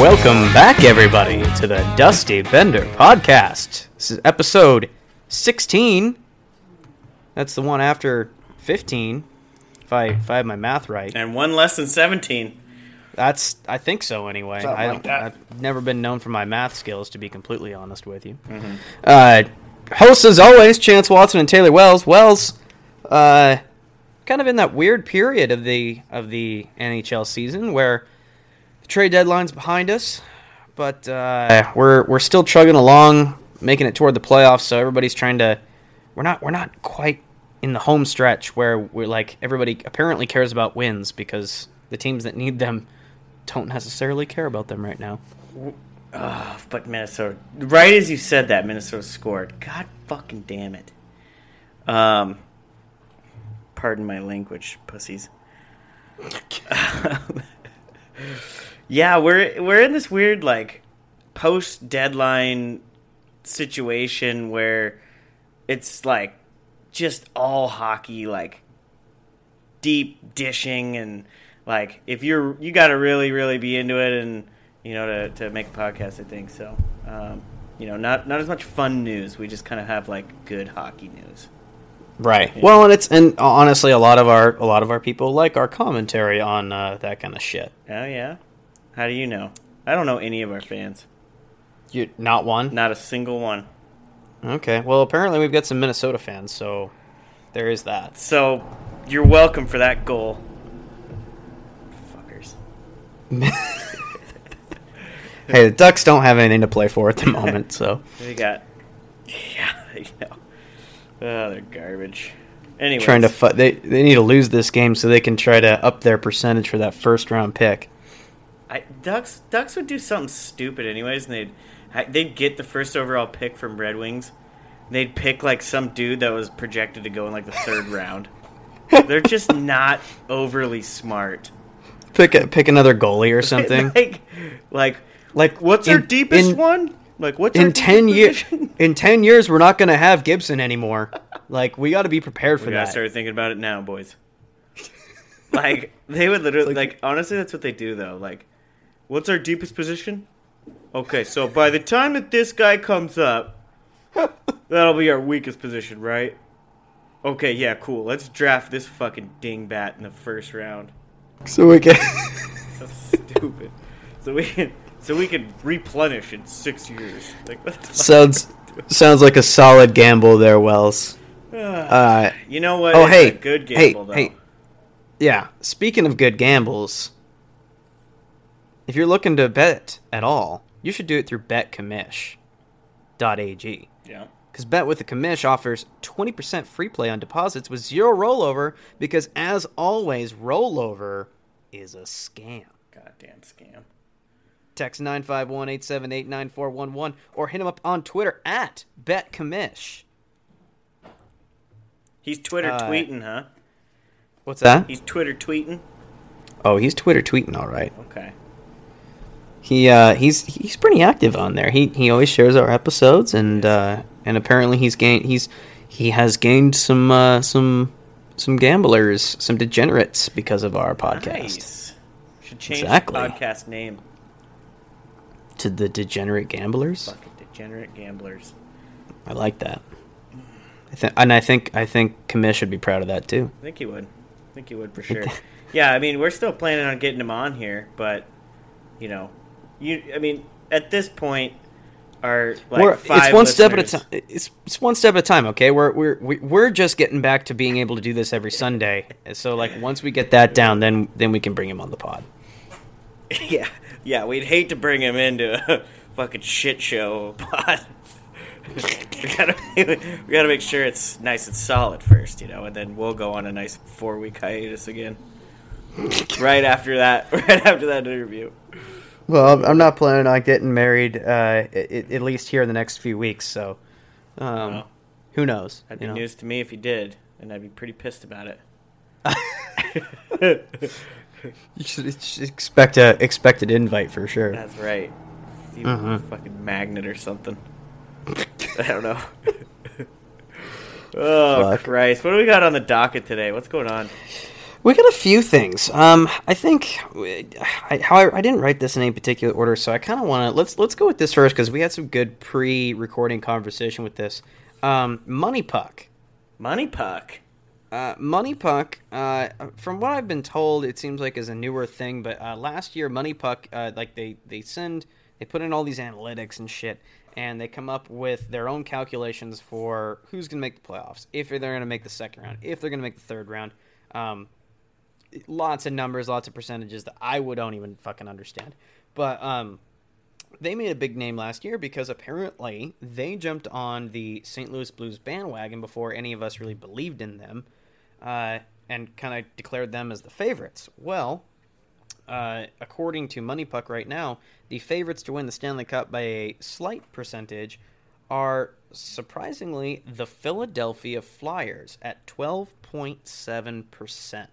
Welcome back, everybody, to the Dusty Bender podcast. This is episode 16. That's the one after 15, if I, if I have my math right. And one less than 17. That's, I think so anyway. Something I like don't, that. I've never been known for my math skills, to be completely honest with you. Uh, hosts, as always, Chance Watson and Taylor Wells. Wells, uh, kind of in that weird period of the of the NHL season where the trade deadline's behind us, but uh, we're we're still chugging along, making it toward the playoffs. So everybody's trying to. We're not we're not quite in the home stretch where we're like everybody apparently cares about wins because the teams that need them don't necessarily care about them right now. Oh, but Minnesota. Right as you said that, Minnesota scored. God fucking damn it. Um, pardon my language, pussies. yeah, we're we're in this weird like post deadline situation where it's like just all hockey, like deep dishing and like if you're you got to really really be into it and you know to, to make a podcast i think. So um, you know not not as much fun news. We just kind of have like good hockey news. Right. Well, and it's and honestly, a lot of our a lot of our people like our commentary on uh, that kind of shit. oh yeah how do you know i don't know any of our fans You not one? not a single one Okay. Well, apparently we've got some Minnesota fans, so there is that. so you're welcome for that goal fuckers Hey, the Ducks don't have anything to play for at the moment, so they got yeah you know oh they're garbage anyway trying to fu- they they need to lose this game so they can try to up their percentage for that first round pick. I, Ducks Ducks would do something stupid anyways, and they'd they'd get the first overall pick from Red Wings. They'd pick like some dude that was projected to go in like the third round. They're just not overly smart. Pick a, pick another goalie or something. like, like, like what's in- our deepest in- one? Like, what's In ten years, in ten years, we're not going to have Gibson anymore. Like we got to be prepared for We that. start thinking about it now, boys. like they would literally like- like, honestly that's what they do though. Like what's our deepest position? Okay, so by the time that this guy comes up, that'll be our weakest position, right? Okay, yeah, cool. Let's draft this fucking dingbat in the first round. So we can. So stupid. So we can so we can replenish in six years. Like what the fuck? sounds sounds like a solid gamble there, Wells. Uh, You know what? oh It's hey, a good hey, gamble though. hey, yeah. Speaking of good gambles, if you're looking to bet at all, you should do it through BetCommish.ag. Yeah. Because Bet with the Commish offers 20% free play on deposits with zero rollover. Because as always, rollover is a scam. Goddamn scam. Text 951-878-9411 or hit him up on Twitter at BetCommish. He's Twitter Uh, tweeting, huh? What's that? He's Twitter tweeting. Oh, he's Twitter tweeting all right. Okay. He uh he's he's pretty active on there. He he always shares our episodes and uh and apparently he's gained he's he has gained some uh some some gamblers, some degenerates because of our podcast. Nice. Should change Exactly. the podcast name. To the degenerate gamblers. Fucking degenerate gamblers. I like that. I think and I think I think Commish should be proud of that too. I think he would. I think he would for sure. yeah, I mean, we're still planning on getting him on here, but you know, you. I mean, at this point, our like it's one step at a time. It's it's one step at a time. Okay, we're we're we- we're just getting back to being able to do this every Sunday. So like once we get that down, then then we can bring him on the pod. yeah, yeah. We'd hate to bring him into a fucking shit show, but we gotta we gotta make sure it's nice and solid first, you know, and then we'll go on a nice four week hiatus again. right after that, right after that interview. Well, I'm not planning on getting married uh, at, at least here in the next few weeks. So, um, Well, who knows? That'd be know? news to me if you did, and I'd be pretty pissed about it. You should expect a expected invite for sure. That's right. Mhm. fucking magnet or something. I don't know. oh Fuck. Christ! What do we got on the docket today? What's going on? We got a few things. Um, I think I, how I, I didn't write this in any particular order, so I kind of want to let's let's go with this first because we had some good pre-recording conversation with this. Um, Money Puck. Money Puck. Uh, Money Puck, uh, from what I've been told, it seems like is a newer thing. But uh, last year, Money Puck, uh, like they they send, they put in all these analytics and shit, and they come up with their own calculations for who's going to make the playoffs, if they're going to make the second round, if they're going to make the third round. Um, lots of numbers, lots of percentages that I would don't even fucking understand. But um, they made a big name last year because apparently they jumped on the St. Louis Blues bandwagon before any of us really believed in them uh, and kind of declared them as the favorites. Well, uh, according to Money Puck right now, the favorites to win the Stanley Cup by a slight percentage are surprisingly the Philadelphia Flyers at 12.7%.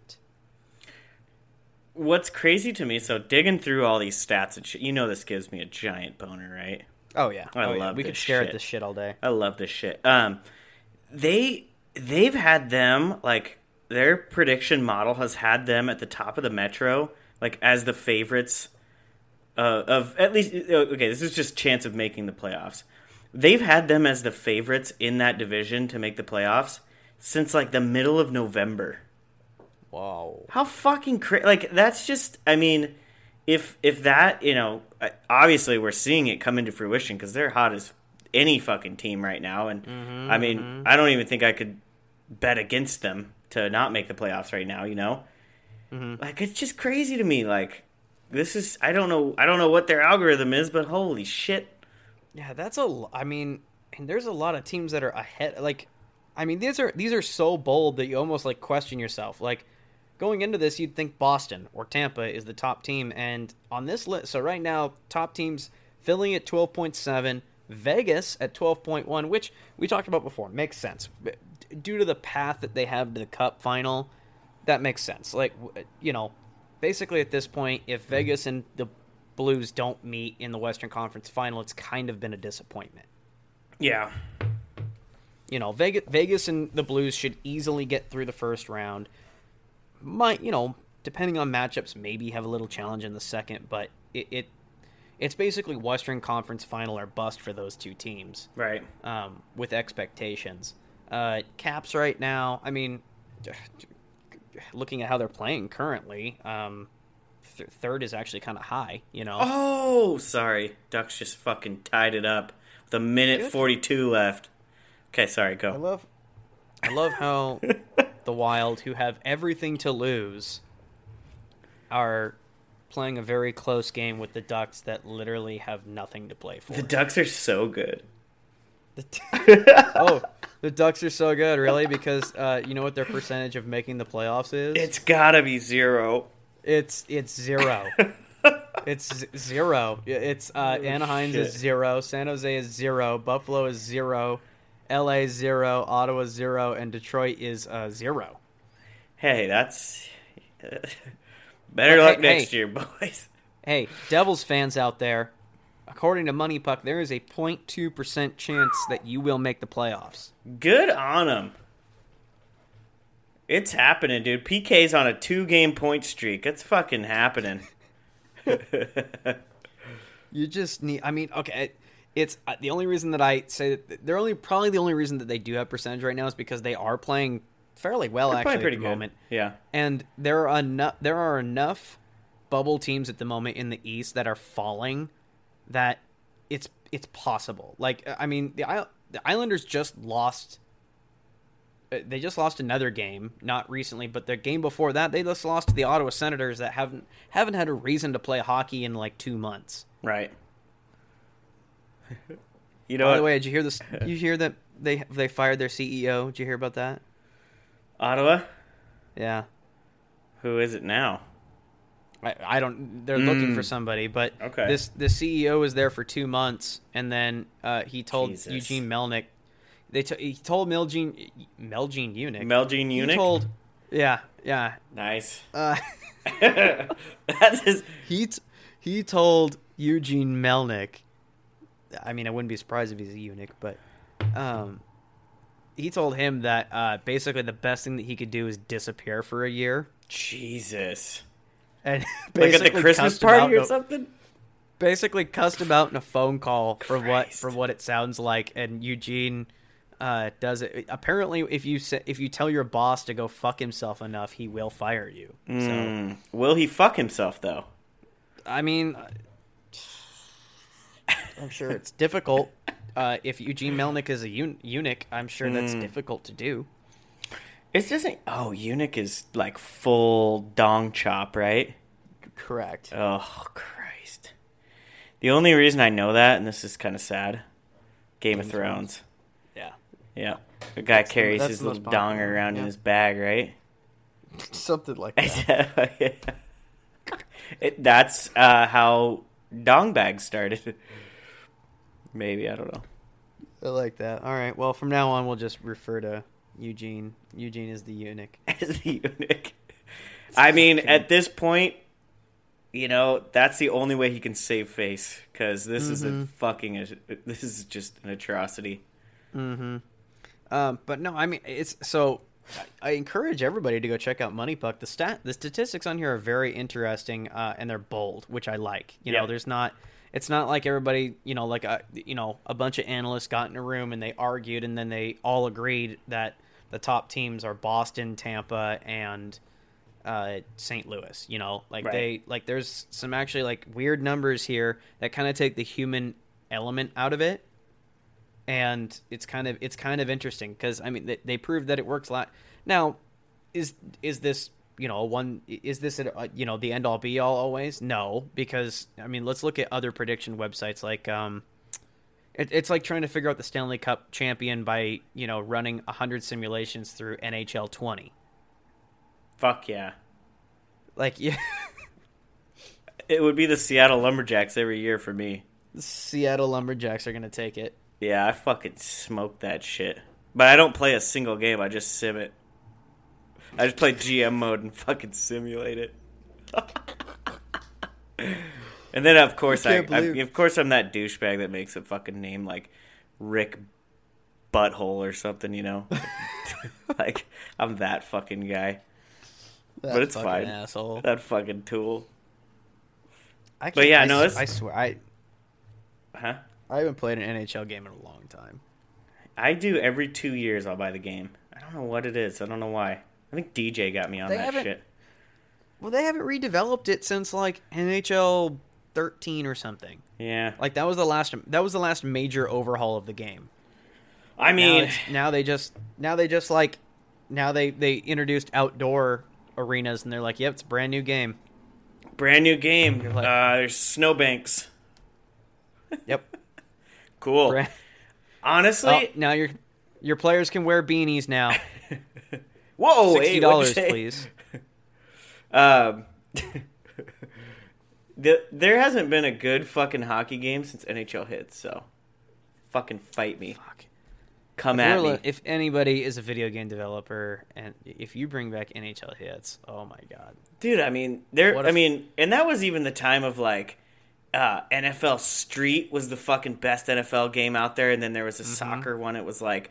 What's crazy to me, so digging through all these stats and shit, you know this gives me a giant boner, right? Oh yeah, I oh, yeah. love We this could stare shit. at this shit all day. I love this shit. Um, they they've had them like their prediction model has had them at the top of the metro, like as the favorites uh, of at least. uh, Okay, this is just chance of making the playoffs. They've had them as the favorites in that division to make the playoffs since like the middle of November. Wow. How fucking crazy! Like that's just. I mean, if if that you know, obviously we're seeing it come into fruition because they're hot as any fucking team right now, and mm-hmm, I mean, mm-hmm. I don't even think I could bet against them to not make the playoffs right now. You know, mm-hmm. like it's just crazy to me. Like this is. I don't know. I don't know what their algorithm is, but holy shit! Yeah, that's a. I mean, and there's a lot of teams that are ahead. Like, I mean, these are these are so bold that you almost like question yourself. Like, going into this, you'd think Boston or Tampa is the top team, and on this list, so right now, top teams: Philly at twelve point seven, Vegas at twelve point one, which we talked about before. Makes sense due to the path that they have to the Cup final. That makes sense. Like, you know, basically at this point, if mm-hmm. Vegas and the Blues don't meet in the Western Conference Final, it's kind of been a disappointment. Yeah, You know, Vegas, Vegas and the Blues should easily get through the first round. Might, you know, depending on matchups, maybe have a little challenge in the second, but it, it it's basically Western Conference Final or bust for those two teams right. um, with expectations. Uh, Caps right now, I mean, looking at how they're playing currently, um, th- third is actually kind of high. You know, Oh, sorry. Ducks just fucking tied it up with a minute. 42 left. Okay, sorry, go. I love, I love how the Wild, who have everything to lose, are playing a very close game with the Ducks that literally have nothing to play for. The Ducks are so good. The- oh, the Ducks are so good, really, because uh, you know what their percentage of making the playoffs is? It's gotta be zero. It's it's zero. it's z- zero. It's uh, Anaheim's is zero. San Jose is zero. Buffalo is zero. L.A. zero. Ottawa zero, and Detroit is uh, zero. Hey, that's. Better But luck hey- next hey. year, boys. Hey, Devils fans out there, according to Money Puck, there is a 0.2 percent chance that you will make the playoffs. Good on them. It's happening, dude. PK's on a two game point streak. It's fucking happening. You just need. I mean, okay. It's uh, the only reason that I say that they're only probably the only reason that they do have percentage right now is because they are playing fairly well They're actually at the good. moment. Yeah. and there are enough there are enough bubble teams at the moment in the east that are falling that it's it's possible like i mean the the islanders just lost uh, they just lost another game not recently but the game before that they just lost to the ottawa senators that haven't haven't had a reason to play hockey in like two months Right. you know by the way did you hear this you hear that they they fired their ceo did you hear about that Ottawa? yeah Who is it now? I, I don't. They're looking Mm. for somebody, but Okay. this the CEO was there for two months, and then uh, he told Jesus. Eugene Melnyk. They t- he told Melgene Melgene Eunuch. Melgene He Eunuch? told, yeah, yeah. Nice. Uh, That's his. he t- he told Eugene Melnyk. I mean, I wouldn't be surprised if he's a eunuch, but um, he told him that uh, basically the best thing that he could do is disappear for a year Jesus. and Like at the Christmas cussed him out party or a- something? Basically, cussed him out in a phone call for what for what it sounds like, and Eugene uh, does it. Apparently, if you say, if you tell your boss to go fuck himself enough, he will fire you. So Mm. Will he fuck himself though? I mean, I'm sure it's difficult. Uh, if Eugene Melnyk is a un- eunuch, I'm sure that's Mm. difficult to do. It doesn't. Oh, eunuch is like full dong chop, right? Correct. Oh Christ! The only reason I know that, and this is kind of sad, Game, of of Thrones. Yeah. Yeah, the guy the- carries that's his little dong around in his bag, right? Something like that. Yeah. it, that's uh, how dong bag started. Maybe I don't know. I like that. All right. Well, from now on, we'll just refer to Eugene. Eugene is the eunuch. As the eunuch. I mean, at this point, you know, that's the only way he can save face because this is a Mhm. fucking. This is just an atrocity. Mm-hmm. Um, but no, I mean it's so. I encourage everybody to go check out Money Puck. The stat, the statistics on here are very interesting, uh, and they're bold, which I like. You know, there's not. It's not like everybody, you know, like a, you know, a bunch of analysts got in a room and they argued, and then they all agreed that the top teams are Boston, Tampa, and uh, St. Louis. You know, like Right. they like there's some actually like weird numbers here that kind of take the human element out of it and it's kind of it's kind of interesting because I mean they, they proved that it works a lot. Now, is is this you know a one is this a, you know the end all be all always? No, because I mean let's look at other prediction websites like um, it, it's like trying to figure out the Stanley Cup champion by you know running hundred simulations through NHL twenty. Fuck yeah! Like yeah, It would be the Seattle Lumberjacks every year for me. the Seattle Lumberjacks are gonna take it. Yeah, I fucking smoke that shit. But I don't play a single game. I just sim it. I just play GM mode and fucking simulate it. and then of course I, I believe- of course I'm that douchebag that makes a fucking name like Rick Butthole or something, you know. like I'm that fucking guy. That But it's fucking fine. asshole. That fucking tool. I But yeah, I no, I swear I Huh? I haven't played an NHL game in a long time. I do every 2 years I'll buy the game. I don't know what it is. I don't know why. I think DJ got me on They that shit. Well, they haven't redeveloped it since like NHL 13 or something. Yeah. Like that was the last that was the last major overhaul of the game. I Now, mean, it's- now they just now they just like now they they introduced outdoor arenas and they're like, "Yep, it's a brand new game." brand new game. Like- uh, there's snowbanks. Yep. Cool. Brand- Honestly, oh, now your your players can wear beanies now. whoa, Sixty dollars, say? please. Um, the, there hasn't been a good fucking hockey game since NHL Hitz. So, fucking fight me. Fuck. Come If, at me. if anybody is a video game developer and if you bring back NHL Hitz, oh my god. dude i mean there What i if- mean and that was even the time of like uh, nfl street was the fucking best nfl game out there and then there was a soccer one it was like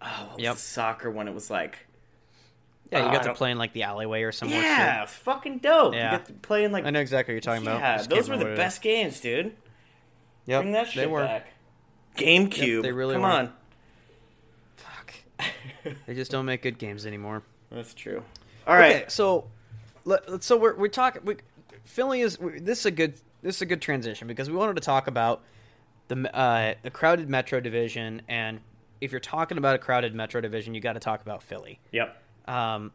oh what was Mm-hmm. Yep. the soccer one it was like Yeah, you got to play in like the alleyway or somewhere. yeah fucking dope Yeah. you get to play in like I know exactly what you're talking about. yeah those were the what it is. best games dude Yep, bring that they shit were. back gamecube they really come were. on Fuck. They just don't make good games anymore. that's true all right Okay, so so we're we're talking. We, Philly is we, this is a good this is a good transition because we wanted to talk about the uh, the crowded Metro division, and if you're talking about a crowded Metro division, you got to talk about Philly. yep Um,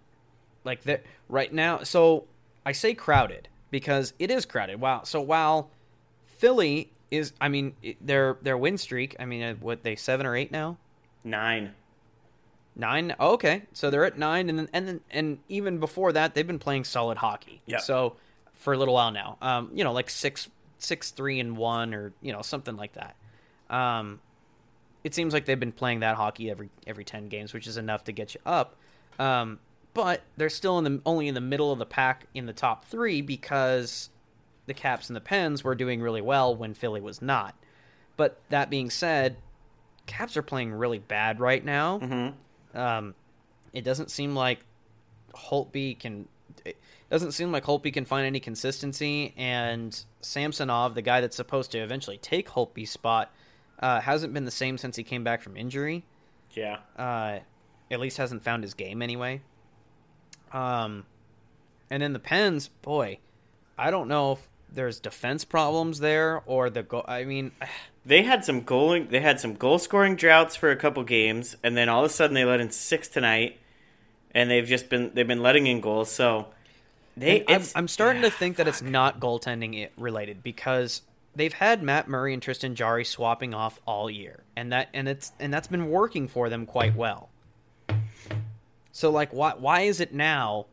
like that right now. So I say crowded because it is crowded. Wow. So while Philly is, I mean, their their win streak. I mean, uh, what they seven or eight now. nine Nine. Oh, okay, so they're at nine, and then and then and even before that, they've been playing solid hockey. Yeah. So for a little while now, um, you know, like six, six, three, and one, or you know, something like that. Um, it seems like they've been playing that hockey every every ten games, which is enough to get you up. Um, but they're still in the only in the middle of the pack in the top three because the Caps and the Pens were doing really well when Philly was not. But that being said, Caps are playing really bad right now. mm-hmm. Um, it doesn't seem like Holtby can it doesn't seem like Holtby can find any consistency, and Samsonov, the guy that's supposed to eventually take Holtby's spot, uh, hasn't been the same since he came back from injury. Yeah. Uh, at least hasn't found his game anyway. Um, and then the Pens, boy, I don't know if there's defense problems there or the goal. I mean, They had some goal. They had some goal scoring droughts for a couple games, and then all of a sudden they let in six tonight, and they've just been they've been letting in goals. So they, I'm, I'm starting to think that it's not goaltending it related because they've had Matt Murray and Tristan Jarry swapping off all year, and that and it's and that's been working for them quite well. So like, why why is it now,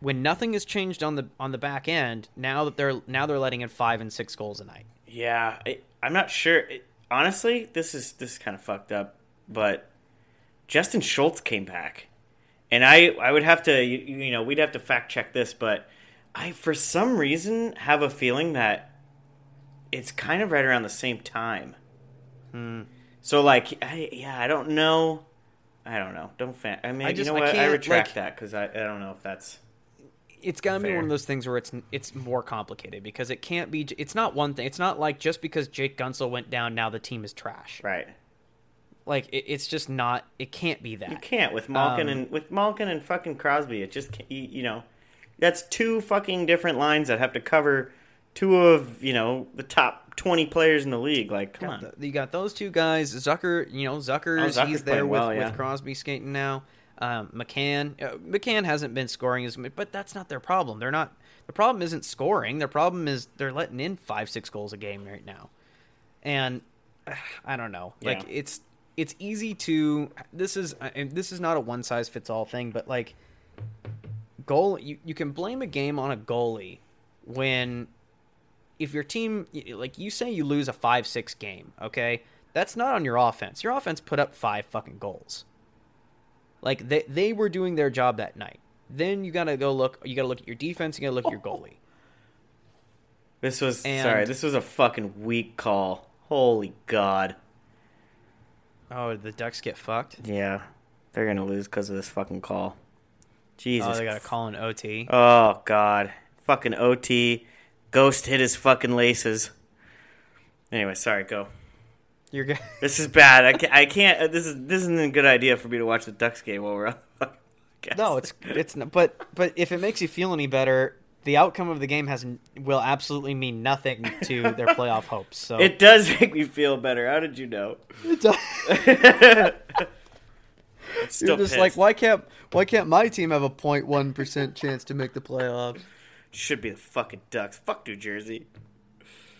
when nothing has changed on the on the back end, now that they're now they're letting in five and six goals a night? Yeah, it, I'm not sure. It, honestly, this is this is kind of fucked up. But Justin Schultz came back, and I I would have to you, you know we'd have to fact check this, but I for some reason have a feeling that it's kind of right around the same time. Hmm. So like, I, yeah, I don't know. I don't know. Don't fan. I mean, I you just- know I what? I, retract like- that because I, I don't know if that's it's got to be one of those things where it's it's more complicated because it can't be. It's not one thing. It's not like just because Jake Guentzel went down, now the team is trash. right. Like it, it's just not. It can't be that. You can't with Malkin Um, and with Malkin and fucking Crosby. It just can't, you, you know, that's two fucking different lines that have to cover two of you know the top twenty players in the league. Like, come on, the- you got those two guys. Zucker, you know, Zucker's Oh, Zucker's he's there with, well, yeah. with Crosby skating now. Um, McCann, uh, McCann hasn't been scoring as much, but that's not their problem. They're not. The problem isn't scoring. Their problem is they're letting in five, six goals a game right now, and uh, I don't know. Like Yeah. it's it's easy to. This is uh, and this is not a one size fits all thing, but like goal, you you can blame a game on a goalie when if your team like you say you lose a 5-6 game, okay? That's not on your offense. Your offense put up 5 fucking goals. Like they they were doing their job that night. Then you got to go look you got to look at your defense, you got to look at your goalie. this was And- sorry. This was a fucking weak call. Holy god. Oh, the Ducks get fucked? Yeah, they're gonna lose because of this fucking call. Jesus. Oh, they got to call an OT. Oh god, fucking OT. Ghost hit his fucking laces. Anyway, sorry. Go. You're good. This is bad. I can't. I can't uh, this is this isn't a good idea for me to watch the Ducks game while we're on. the. No, it's it's not, but but if it makes you feel any better, the outcome of the game has will absolutely mean nothing to their playoff hopes. So It does make me feel better. How did you know? It does. Still You're just pissed. like, why can't why can't my team have a 0.1 percent chance to make the playoffs? should be the fucking Ducks. Fuck New Jersey.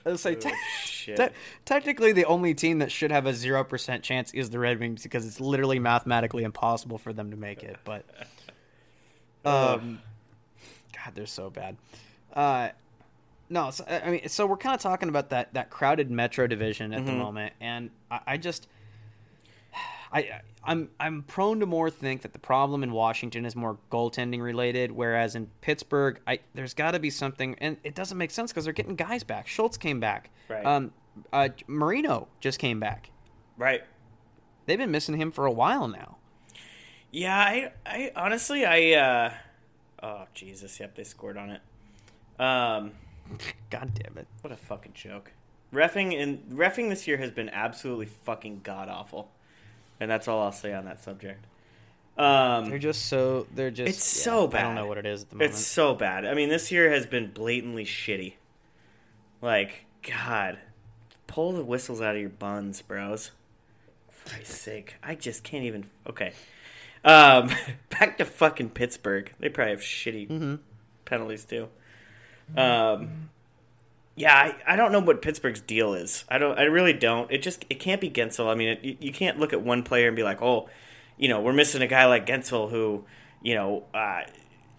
I was say, te- Shit. te- technically, the only team that should have a zero percent chance is the Red Wings because it's literally mathematically impossible for them to make it. But, um, God, they're so bad. Uh, no, so, I mean, so we're kind of talking about that that crowded Metro division at the moment, and I, I just, I, I'm I'm prone to more think that the problem in Washington is more goaltending related, whereas in Pittsburgh, I there's got to be something, and it doesn't make sense because they're getting guys back. Schultz came back, Right. Um, uh, Marino just came back. right. They've been missing him for a while now. Yeah, I, I honestly, I, uh, oh Jesus, yep, they scored on it. Um, God damn it! what a fucking joke. Refing in refing this year has been absolutely fucking god awful, and that's all I'll say on that subject. Um, They're just so they're just It's yeah, so bad. I don't know what it is at the moment. It's so bad. I mean, this year has been blatantly shitty. Like, God, pull the whistles out of your buns, bros. For Christ's sake, I just can't even. Okay, um, back to fucking Pittsburgh. They probably have shitty Mm-hmm. penalties too. Um, yeah, I, I don't know what Pittsburgh's deal is. I don't. I really don't. It just it can't be Guentzel. I mean, it, you, can't look at one player and be like, oh, you know, we're missing a guy like Guentzel who, you know, uh,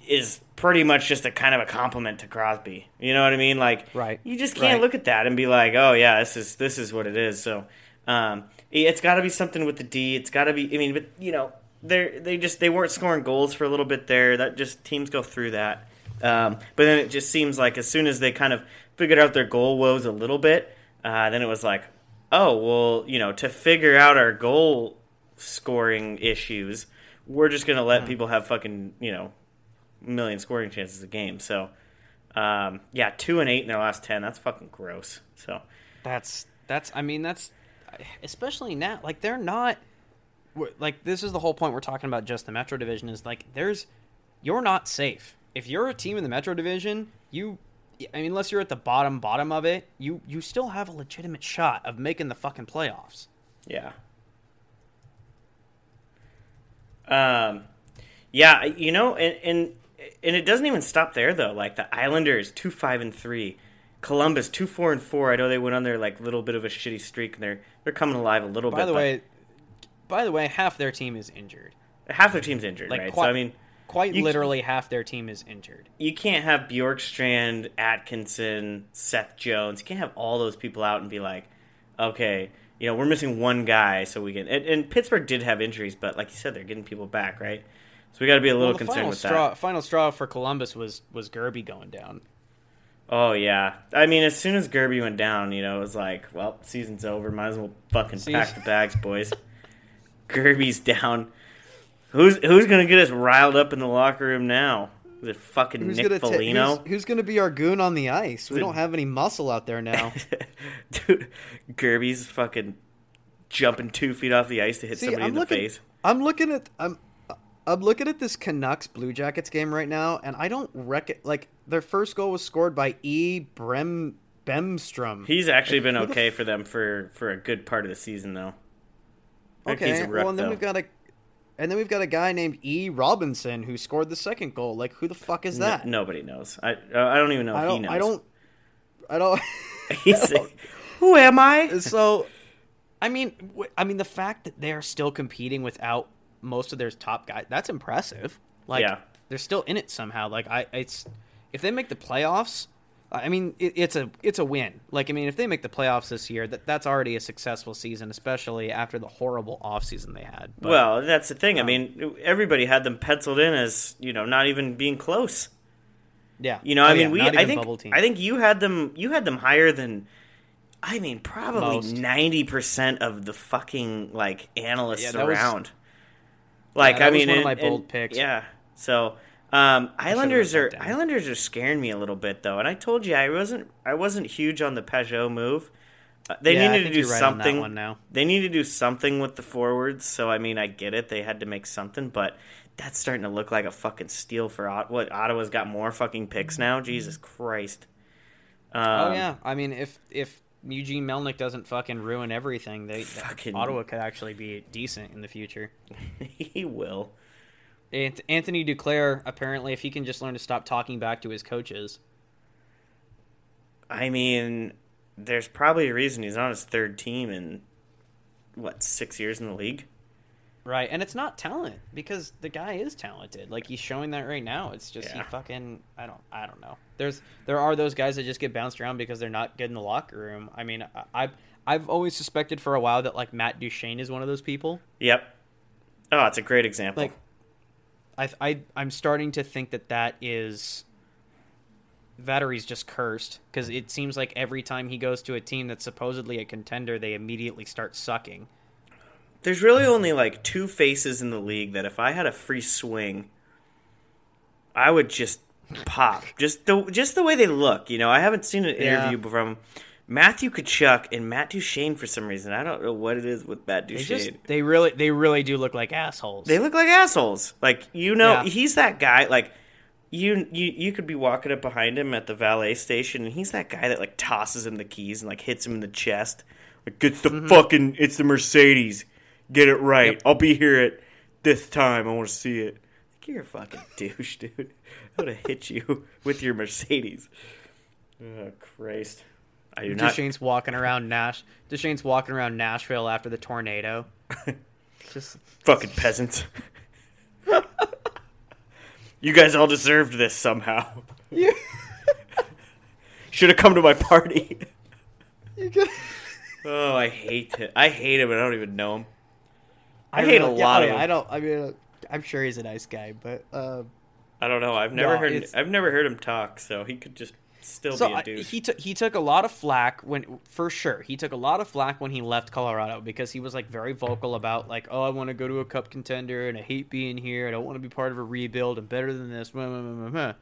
is pretty much just a kind of a compliment to Crosby. You know what I mean? Like, Right. You just can't Right. look at that and be like, oh yeah, this is this is what it is. So, um, it's got to be something with the D. It's got to be. I mean, but you know, they they just they weren't scoring goals for a little bit there. That just teams go through that. Um, but then it just seems like as soon as they kind of figured out their goal woes a little bit, uh, then it was like, oh well, you know, to figure out our goal scoring issues, we're just gonna let people have fucking you know million scoring chances a game. So, um, yeah, two and eight in their last ten. That's fucking gross. So That's that's. I mean, that's especially now. Like they're not. Like this is the whole point we're talking about. Just the Metro Division is like there's. You're not safe if you're a team in the Metro Division. You, I mean, unless you're at the bottom bottom of it, you you still have a legitimate shot of making the fucking playoffs. yeah. Um, yeah, you know, and and and it doesn't even stop there though. Like the Islanders, two five and three. Columbus two four and four. I know they went on their like little bit of a shitty streak, and they're they're coming alive a little By bit. By the way, by the way, half their team is injured. half their team's injured, Like right? quite, so I mean, quite literally half their team is injured. you can't have Bjorkstrand, Atkinson, Seth Jones. You can't have all those people out and be like, okay, you know, we're missing one guy, so we can. And, and Pittsburgh did have injuries, but like you said, they're getting people back, right? So we got to be a little Well, concerned with straw, that. final straw for Columbus was was Gerbe going down. Oh yeah, I mean, as soon as Gerbe went down, you know, it was like, well, season's over. Might as well fucking See- pack the bags, boys. Gerbe's down. Who's who's gonna get us riled up in the locker room now? It fucking Who's Nick gonna ta- Foligno? who's, who's gonna be our goon on the ice? We don't have any muscle out there now. Dude, Gerbe's fucking jumping two feet off the ice to hit See, somebody I'm in the face. I'm looking at. I'm. I'm looking at this Canucks Blue Jackets game right now, and I don't reckon like their first goal was scored by E. Brem Bemstrom. He's actually been the okay for them for for a good part of the season, though. I okay, well, and then though. we've got a, and then we've got a guy named E. Robinson who scored the second goal. Like, who the fuck is No- that? nobody knows. I uh, I don't even know I if he don't. knows. I don't. I don't. He's like, who am I? so i mean w- i mean the fact that they're still competing without most of their top guys that's impressive like Yeah. they're still in it somehow like i it's if they make the playoffs i mean it, it's a it's a win like i mean if they make the playoffs this year that that's already a successful season especially after the horrible offseason they had but, well, that's the thing. I um, mean, everybody had them penciled in as you know not even being close. yeah You know, Oh, I yeah, mean, we I think. I think you had them you had them higher than I mean, probably ninety percent of the fucking like analysts Yeah, that was- around. like that I mean, one of my bold and- picks. Yeah. So um, Islanders are. Islanders are scaring me a little bit though, and I told you I wasn't I wasn't huge on the Pageau move. Uh, they Yeah, needed to do right on something. one now. They need to do something with the forwards. So I mean, I get it. They had to make something, but that's starting to look like a fucking steal for Ot- what Ottawa's got more fucking picks now. Jesus Christ. Um, oh yeah i mean if if Eugene Melnyk doesn't fucking ruin everything, they Fucking- Ottawa could actually be decent in the future. he will. Ant- Anthony Duclair, apparently, if he can just learn to stop talking back to his coaches. I mean, there's probably a reason he's on his third team in what six years in the league. Right, and it's not talent because the guy is talented. Like he's showing that right now. It's just Yeah. he fucking I don't I don't know. There's there are those guys that just get bounced around because they're not good in the locker room. I mean, I, I've I've always suspected for a while that like Matt Duchene is one of those people. Yep. Oh, it's a great example. Like I I I'm starting to think that that is Vattery's just cursed because it seems like every time he goes to a team that's supposedly a contender, they immediately start sucking. There's really only like two faces in the league that if I had a free swing, I would just pop. Just the just the way they look. You know, I haven't seen an Yeah. interview from Matthew Tkachuk and Matt Duchene for some reason. I don't know what it is with Matt They Duchene. just they really they really do look like assholes. They look like assholes. Like you know, Yeah. he's that guy. Like you, you, you could be walking up behind him at the valet station, and he's that guy that like tosses him the keys and like hits him in the chest. Like it's the mm-hmm. fucking, it's the Mercedes. Get it right. Yep. I'll be here at this time. I want to see it. Like, you're a fucking douche, dude. I would have hit you with your Mercedes. Oh Christ! I do not. Duchene's walking around Nash. Duchene's walking around Nashville after the tornado. Just Fucking peasants. you guys all deserved this somehow. you, Should have come to my party. you Oh, I hate him. I hate him, and I don't even know him. I, don't hate a lot oh, of yeah, them. I don't. I mean, uh, I'm sure he's a nice guy, but uh, I don't know. I've never No, heard. it's- I've never heard him talk, so he could just still so be a I- douche. he took he took a lot of flack when for sure he took a lot of flack when he left Colorado because he was like very vocal about like oh I want to go to a cup contender and I hate being here I don't want to be part of a rebuild I'm better than this blah, blah, blah, blah, blah.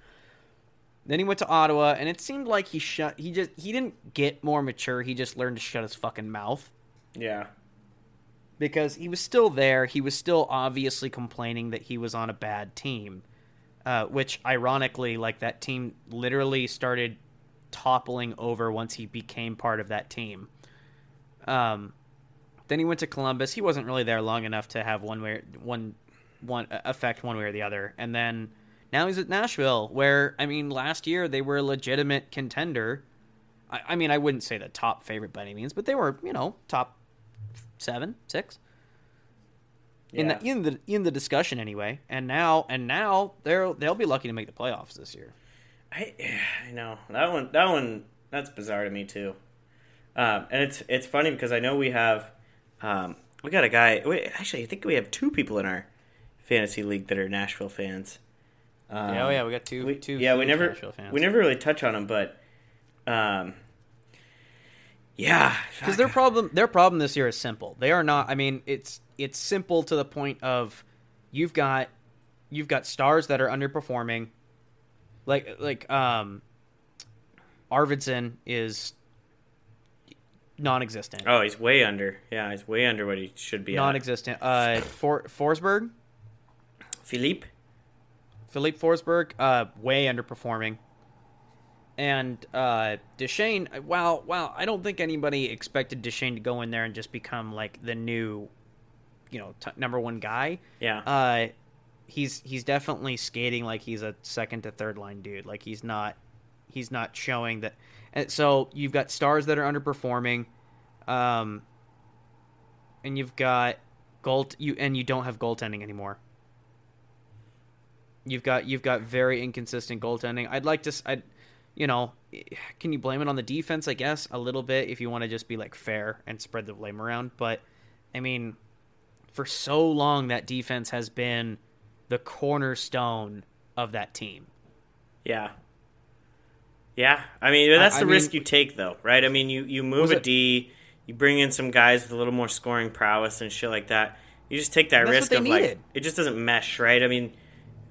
then he went to Ottawa and it seemed like he shut he just he didn't get more mature he just learned to shut his fucking mouth yeah. because he was still there. He was still obviously complaining that he was on a bad team, uh, which ironically, like that team literally started toppling over once he became part of that team. Um, then he went to Columbus. He wasn't really there long enough to have one way one one affect one way or the other. And then now he's at Nashville, where I mean, last year they were a legitimate contender. I, I mean, I wouldn't say the top favorite by any means, but they were you know top seven, six in the in the in the discussion anyway. And now and now they're they'll be lucky to make the playoffs this year. I I know that one. That one. That's bizarre to me too. Um, and it's it's funny because I know we have um, we got a guy. Wait, actually, I think we have two people in our fantasy league that are Nashville fans. Um, yeah, oh yeah, we got two we, two. yeah, we never Nashville fans. we never really touch on them, but um, yeah, because their problem their problem this year is simple. They are not. I mean, it's it's simple to the point of you've got you've got stars that are underperforming. Like like um, Arvidsson is non-existent. oh, he's way under. Yeah, he's way under what he should be. non-existent. Uh, For, Forsberg, Filip. Filip Forsberg, uh, way underperforming. And uh, Duchene, wow, wow, I don't think anybody expected Duchene to go in there and just become like the new, you know, t- number one guy. Yeah, Uh, he's he's definitely skating like he's a second to third line dude. Like he's not he's not showing that. And so you've got stars that are underperforming, um, and you've got goal you and you don't have goaltending anymore. You've got you've got very inconsistent goaltending. I'd like to s- I you know, can you blame it on the defense? I guess a little bit if you want to just be like fair and spread the blame around, but I mean, for so long that defense has been the cornerstone of that team. yeah, yeah. I mean, that's I the mean- risk you take, though, right? I mean, you you move a D, you bring in some guys with a little more scoring prowess and shit like that. You just take that risk of they like it just doesn't mesh, right? I mean,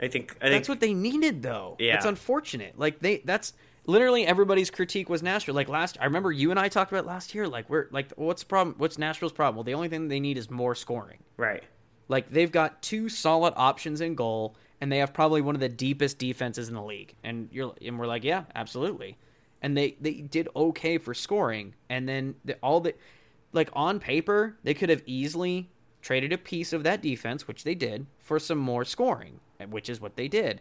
I think I think That's what they needed, though. Yeah. it's unfortunate. Like they, that's literally everybody's critique was Nashville. Like last, I remember you and I talked about last year. Like we're like, what's the problem? What's Nashville's problem? Well, the only thing they need is more scoring. right. Like they've got two solid options in goal, and they have probably one of the deepest defenses in the league. And you're and we're like, yeah, absolutely. And they they did okay for scoring, and then the, all the like on paper they could have easily traded a piece of that defense, which they did, for some more scoring, which is what they did.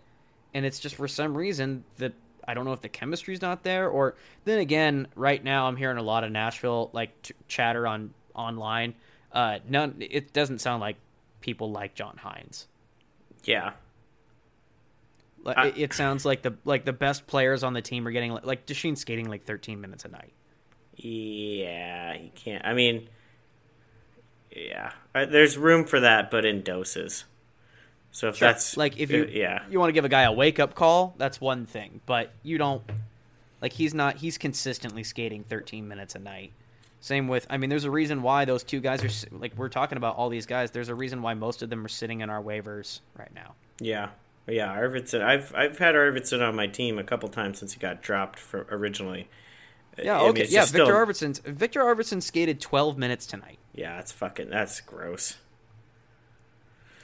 And it's just for some reason that I don't know if the chemistry's not there, or then again, right now I'm hearing a lot of Nashville like ch- chatter on online. Uh, none. It doesn't sound like people like John Hynes. Yeah. Like, I- it, it sounds like the like the best players on the team are getting like, like Duchene's skating like 13 minutes a night. Yeah, you can't. I mean, yeah, Uh, there's room for that, but in doses. So if that's like if you uh, yeah, you want to give a guy a wake up call, that's one thing, but you don't like he's not he's consistently skating 13 minutes a night. Same with I mean there's a reason why those two guys are like we're talking about all these guys. There's a reason why most of them are sitting in our waivers right now. yeah, yeah. Arvidsson, I've I've had Arvidsson on my team a couple times since he got dropped for originally. Yeah, I mean, okay. yeah, Victor still- Arvidsson Victor Arvidsson skated 12 minutes tonight. Yeah, that's fucking that's gross.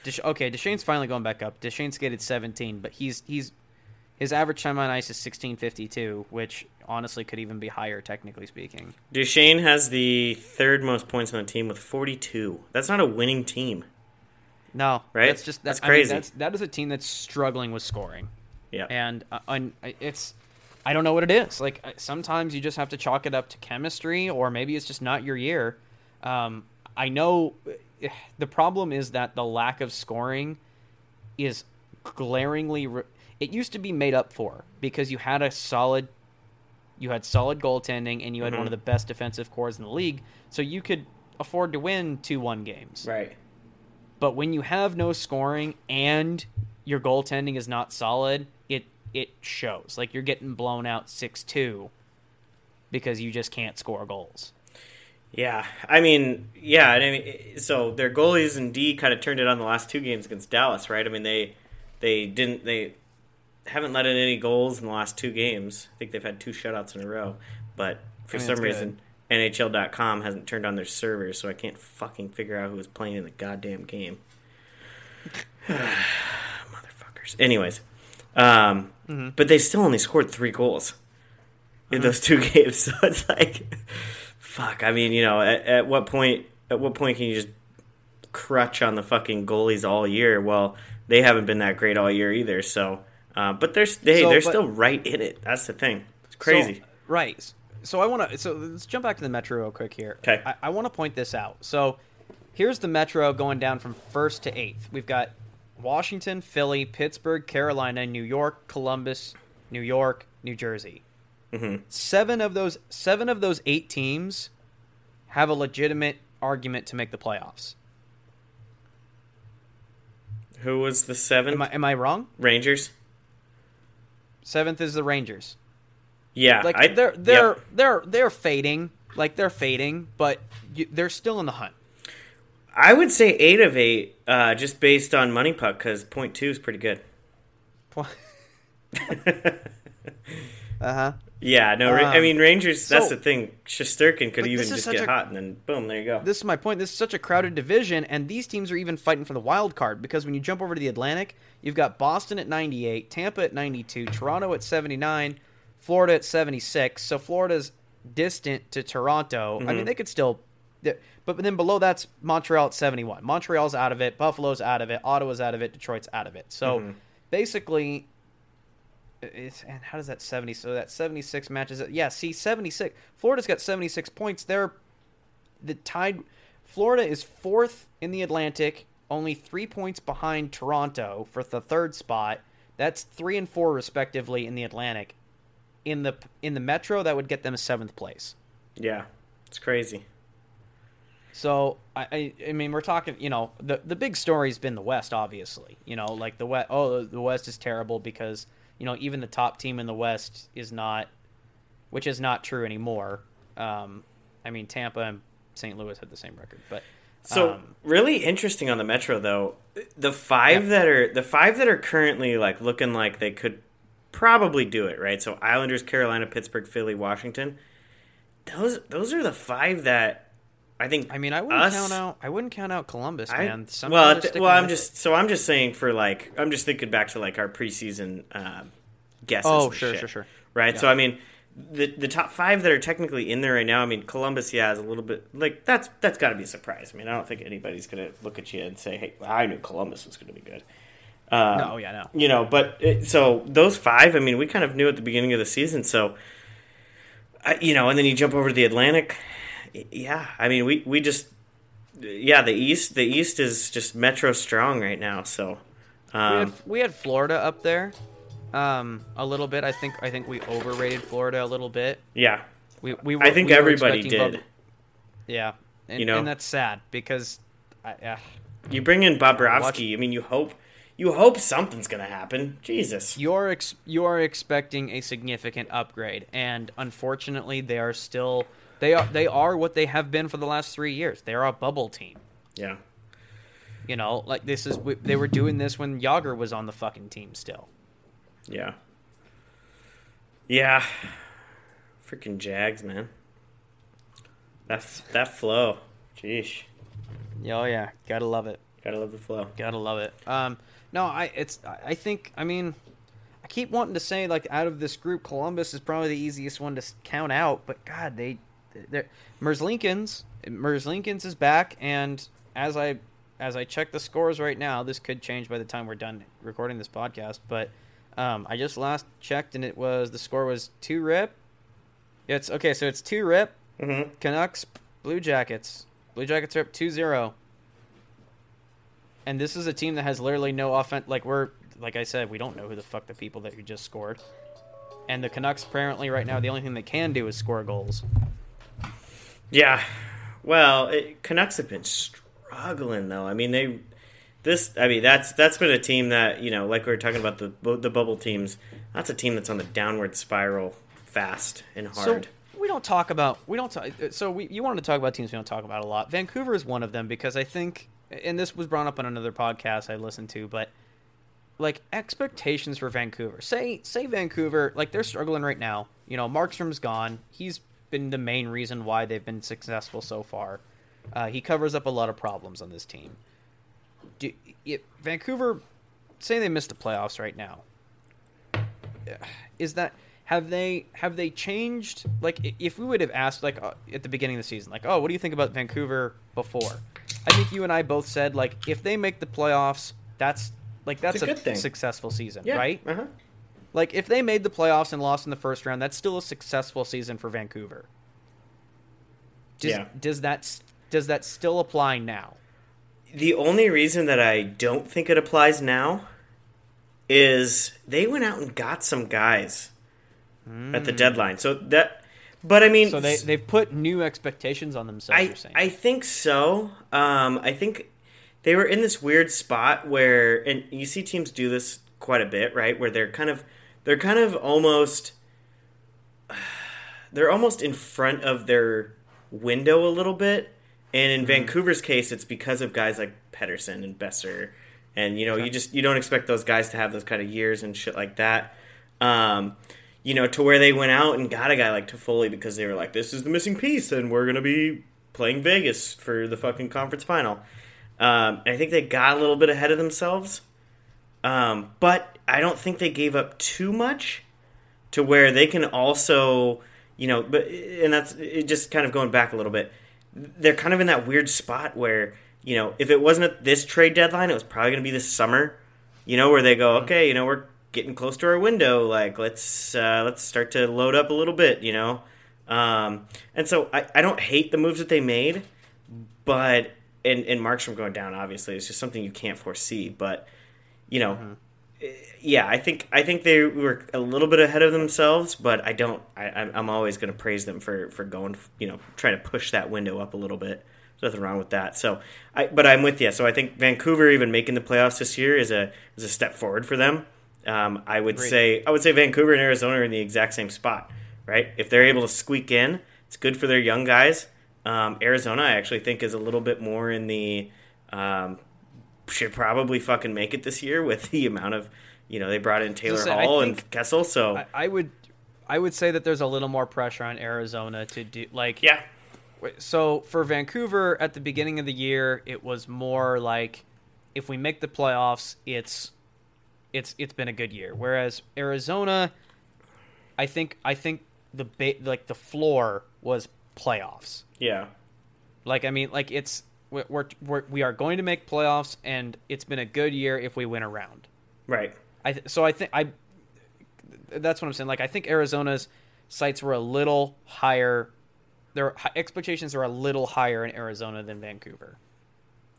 Desh- okay, Duchene's finally going back up. Duchene skated 17, but he's he's his average time on ice is 1652, which honestly could even be higher technically speaking. Duchene has the third most points on the team with 42. That's not a winning team. No, Right? That's just That's I mean, crazy. that's that is a team that's struggling with scoring, Yeah, and uh, un, it's I don't know what it is. Like sometimes you just have to chalk it up to chemistry, or maybe it's just not your year. Um, I know the problem is that the lack of scoring is glaringly. Re- it used to be made up for because you had a solid, you had solid goaltending, and you had Mhm. one of the best defensive cores in the league, so you could afford to win two one games. right. But when you have no scoring and your goaltending is not solid, it it shows. Like you're getting blown out six two because you just can't score goals. Yeah, I mean, yeah, I mean, so their goalies and D kind of turned it on the last two games against Dallas, right? I mean, they they didn't they haven't let in any goals in the last two games. I think they've had two shutouts in a row, but for I mean, some reason NHL.com hasn't turned on their servers, so I can't fucking figure out who was playing in the goddamn game. Motherfuckers. Anyways, um, Mm-hmm. but they still only scored three goals in those two games, so it's like, fuck. I mean, you know, at, at what point? At what point can you just crutch on the fucking goalies all year? Well, they haven't been that great all year either. So, uh, but they're they, So, they're but- still right in it. That's the thing. It's crazy. So, right. So I want to. So let's jump back to the Metro real quick here. 'Kay. I, I want to point this out. So here's the Metro going down from first to eighth. We've got Washington, Philly, Pittsburgh, Carolina, New York, Columbus, New York, New Jersey. Mhm. Seven of those seven of those eight teams have a legitimate argument to make the playoffs. Who was the seventh? Am I, am I wrong? Rangers. Seventh is the Rangers. Yeah, Like I- they're they're yeah. they're they're fading. Like they're fading, but you, they're still in the hunt. I would say eight of eight, uh, just based on money puck, because point two is pretty good. uh huh. Yeah, no, Ra- I Um, mean Rangers. that's so- the thing. Shesterkin could even just get a- hot, and then boom, there you go. This is my point. This is such a crowded division, and these teams are even fighting for the wild card because when you jump over to the Atlantic, you've got Boston at 98, Tampa at 92, Toronto at 79, Florida at 76. So Florida's distant to Toronto. I mean, they could still. But then below that's Montreal at 71. Montreal's out of it. Buffalo's out of it. Ottawa's out of it. Detroit's out of it. So basically, it's, and how does that 70 so that 76 matches it yeah see 76 florida's got 76 points they're the tied florida is fourth in the atlantic only three points behind toronto for the third spot that's three and four respectively in the atlantic in the in the metro that would get them a seventh place Yeah, it's crazy. so I, I, I mean, we're talking. You know, the the big story's been the West, obviously. You know, like the West. Oh, the West is terrible because you know even the top team in the West is not, which is not true anymore. Um, I mean, Tampa and St. Louis had the same record, but So um, really interesting on the Metro though. The five that are the five that are currently like looking like they could probably do it, right? So Islanders, Carolina, Pittsburgh, Philly, Washington. Those those are the five that I think. I mean, I wouldn't us- count out. I wouldn't count out Columbus, I- man. Some well, th- well, I'm with it. just so I'm just saying for like I'm just thinking back to like our preseason um, guesses. Oh, sure, shit, sure, sure. Right. Yeah. So I mean, the the top five that are technically in there right now. I mean, Columbus, yeah, is a little bit like that's that's got to be a surprise. I mean, I don't think anybody's gonna look at you and say, "Hey, I knew Columbus was gonna be good." Um, No, yeah, no. You know, but it, so those five. I mean, we kind of knew at the beginning of the season. So, I, you know, and then you jump over to the Atlantic. Yeah, I mean, we we just yeah, the East the East is just Metro strong right now. So, we, um, had, we had Florida up there, um, a little bit. I think I think we overrated Florida a little bit. yeah, We we were, I think we everybody did. Bob- yeah, and, You know? and that's sad because, I, uh, You bring in Bobrovsky. I mean, you hope you hope something's gonna happen. Jesus. you're ex- you're expecting a significant upgrade, and unfortunately, they are still they are they are what they have been for the last three years. They are a bubble team. Yeah. You know, like this is they were doing this when Jagr was on the fucking team still. Yeah. Yeah. Freaking Jags, man. That's that flow. Jeez. Oh yeah, gotta love it. Gotta love the flow. Gotta love it. Um, no, I it's I I think I mean, I keep wanting to say like out of this group, Columbus is probably the easiest one to count out. But God, they, Merzlikins Mers Lincoln's is back, and as I as I check the scores right now, this could change by the time we're done recording this podcast. But um, I just last checked, and it was the score was two rip. It's okay, so it's two rip Mm-hmm. Canucks, Blue Jackets. Blue Jackets are up 2-0. And this is a team that has literally no offense. Like we're, like I said, we don't know who the fuck the people that you just scored. And the Canucks apparently right now the only thing they can do is score goals. Yeah. Well, it, Canucks have been struggling though. I mean, they this. I mean, that's that's been a team that you know, like we were talking about the the bubble teams. that's a team that's on the downward spiral fast and hard. So we don't talk about we don't talk. So we you wanted to talk about teams we don't talk about a lot. Vancouver is one of them because I think, and this was brought up on another podcast I listened to, but like expectations for Vancouver. Say say Vancouver like they're struggling right now. You know, Markstrom's gone. He's been the main reason why they've been successful so far. Uh, he covers up a lot of problems on this team. Do, it, Vancouver, say they missed the playoffs right now. Is that have they have they changed? Like, if we would have asked like uh, at the beginning of the season, like, oh, what do you think about Vancouver before? I think you and I both said like if they make the playoffs, that's like that's a, a successful season, yeah. right? Uh-huh. Like if they made the playoffs and lost in the first round, that's still a successful season for Vancouver. Does, yeah. Does that does that still apply now? The only reason that I don't think it applies now is they went out and got some guys mm. at the hmm. deadline. So that but I mean So they they've put new expectations on themselves, I, I think so. Um I think they were in this weird spot where and you see teams do this quite a bit, right? Where they're kind of they're kind of almost they're almost in front of their window a little bit. And in mm-hmm. Vancouver's case, it's because of guys like Pettersson and Boeser, and you know okay. you just you don't expect those guys to have those kind of years and shit like that. Um, you know, to where they went out and got a guy like Toffoli because they were like, this is the missing piece, and we're gonna be playing Vegas for the fucking conference final. Um, I think they got a little bit ahead of themselves, um, but I don't think they gave up too much to where they can also, you know, but and that's it just kind of going back a little bit. They're kind of in that weird spot where, you know, if it wasn't at this trade deadline, it was probably going to be this summer, you know, where they go, mm-hmm. okay, you know, we're getting close to our window, like let's uh, let's start to load up a little bit, you know. Um, and so I, I don't hate the moves that they made, but and and Markstrom going down obviously is just something you can't foresee, but you know, mm-hmm yeah, I think I think they were a little bit ahead of themselves, but I don't. I, I'm always going to praise them for for going, you know, trying to push that window up a little bit. There's nothing wrong with that. So, I but I'm with you. So I think Vancouver even making the playoffs this year is a is a step forward for them. Um, I would Great. say I would say Vancouver and Arizona are in the exact same spot, right? If they're able to squeak in, it's good for their young guys. Um, Arizona, I actually think, is a little bit more in the um, should probably fucking make it this year with the amount of you know they brought in Taylor say, Hall and Kessel. So I, I, would I would say that there's a little more pressure on Arizona to do like yeah. So for Vancouver at the beginning of the year, it was more like if we make the playoffs, it's it's it's been a good year. Whereas Arizona, I think I think the ba- like the floor was playoffs. Yeah. Like I mean, like it's we're, we're we are going to make playoffs, and it's been a good year if we win a round. Right. I th- so I think I. That's what I'm saying. Like I think Arizona's sights were a little higher. Their expectations are a little higher in Arizona than Vancouver.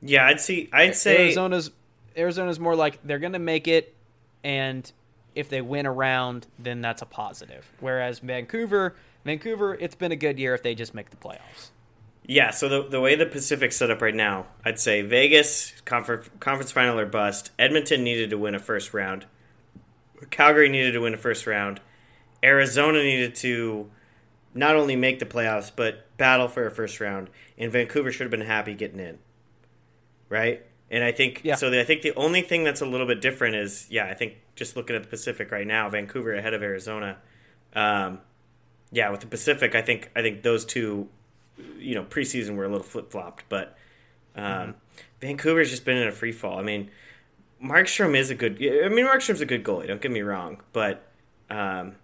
Yeah, I'd see. I'd say Arizona's Arizona's more like they're going to make it, and if they win a round, then that's a positive. Whereas Vancouver, Vancouver, it's been a good year if they just make the playoffs. Yeah, so the, the way the Pacific's set up right now, I'd say Vegas, conference, conference final or bust. Edmonton needed to win a first round. Calgary needed to win a first round. Arizona needed to not only make the playoffs, but battle for a first round. And Vancouver should have been happy getting in. Right? And I think yeah. so. The, I think the only thing that's a little bit different is, yeah, I think just looking at the Pacific right now, Vancouver ahead of Arizona. Um, yeah, with the Pacific, I think I think those two you know preseason were a little flip flopped, but um, mm-hmm. Vancouver's just been in a free fall. I mean, Markstrom is a good. I mean, Markstrom's a good goalie. Don't get me wrong, but um,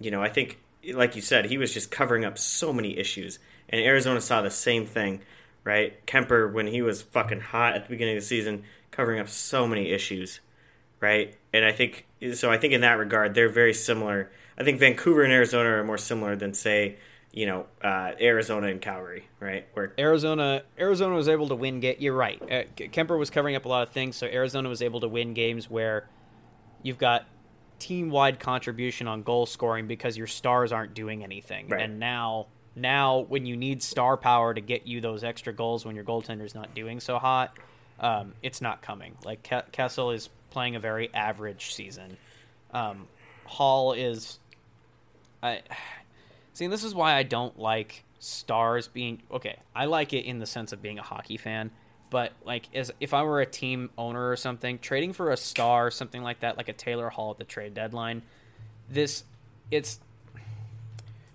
you know, I think, like you said, he was just covering up so many issues, and Arizona saw the same thing, right? Kuemper when he was fucking hot at the beginning of the season, covering up so many issues, right? And I think so. I think in that regard, they're very similar. I think Vancouver and Arizona are more similar than say you know uh, Arizona and Calgary, right? Where Arizona Arizona was able to win. Get you're right. Uh, Kuemper was covering up a lot of things, so Arizona was able to win games where you've got team wide contribution on goal scoring because your stars aren't doing anything, right. and now now when you need star power to get you those extra goals when your goaltender's not doing so hot, um, it's not coming. Like Kessel is playing a very average season. Um, Hall is. I see. This is why I don't like stars being okay. I like it in the sense of being a hockey fan, but like as if I were a team owner or something, trading for a star, something like that, like a Taylor Hall at the trade deadline, this it's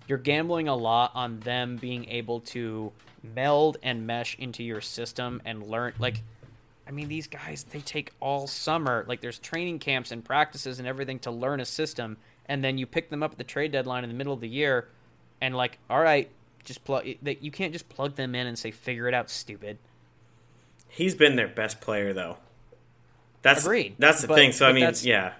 you're gambling a lot on them being able to meld and mesh into your system and learn like I mean these guys they take all summer like there's training camps and practices and everything to learn a system and then you pick them up at the trade deadline in the middle of the year and like all right just plug that you can't just plug them in and say figure it out stupid He's been their best player though. That's Agreed. That's the But- thing. So I mean, yeah,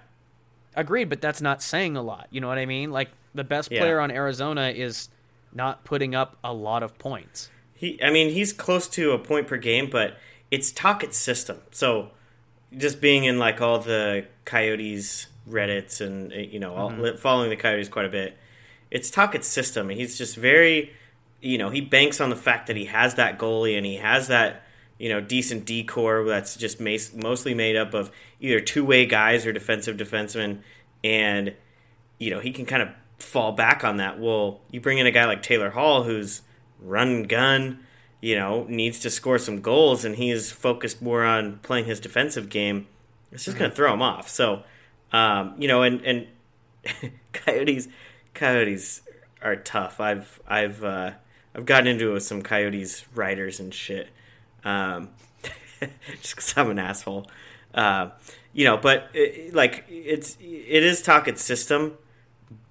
agreed but that's not saying a lot you know what i mean like the best Yeah. player on arizona is not putting up a lot of points he. I mean, he's close to a point per game, but it's Tocchet's system. So just being in like all the Coyotes Reddits and uh, you know all, following the Coyotes quite a bit, it's Tocchet's system. He's just very, you know, he banks on the fact that he has that goalie and he has that you know decent decor that's just mostly made up of either two way guys or defensive defensemen, and you know he can kind of fall back on that. Well, you bring in a guy like Taylor Hall who's run and gun, you know, needs to score some goals, and he's focused more on playing his defensive game. It's just going to throw him off. So, um, you know, and and coyotes, coyotes are tough. I've I've uh, I've gotten into it with some coyotes riders and shit, um, just because I'm an asshole. Uh, you know, but it, like it's it is Tocchet's system,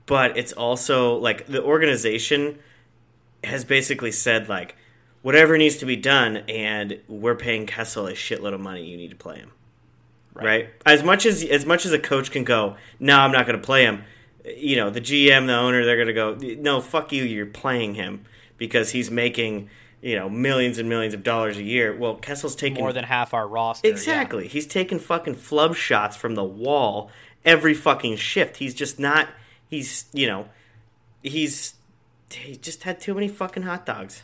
but it's also like the organization has basically said like whatever needs to be done, and we're paying Kessel a shitload of money. You need to play him, right? As much as as much as a coach can go, no, I'm not going to play him. You know, the GM, the owner, they're going to go, no, fuck you. You're playing him because he's making you know millions and millions of dollars a year. Well, Kessel's taking more than half our roster yeah. Exactly. He's taking fucking flub shots from the wall every fucking shift. He's just not. He's you know, he's he just had too many fucking hot dogs.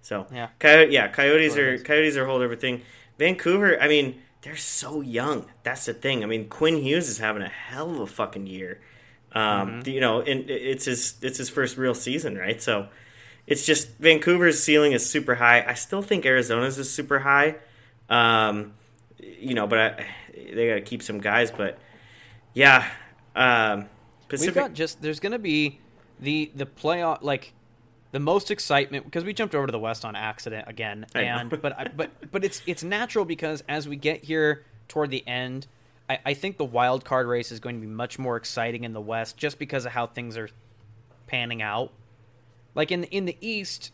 So Yeah. Coyote, yeah, Coyotes That's what it are. Coyotes are hold everything. Vancouver, I mean, they're so young. That's the thing. I mean, Quinn Hughes is having a hell of a fucking year. Um, Mm-hmm. You know, and it's his it's his first real season, right? So it's just Vancouver's ceiling is super high. I still think Arizona's is super high. Um, you know, but I, they got to keep some guys. But yeah, um, Pacific. We've got just there's going to be the the playoff like the most excitement because we jumped over to the West on accident again, and but I, but but it's it's natural because as we get here toward the end, I, I think the wild card race is going to be much more exciting in the West just because of how things are panning out. Like in in the East,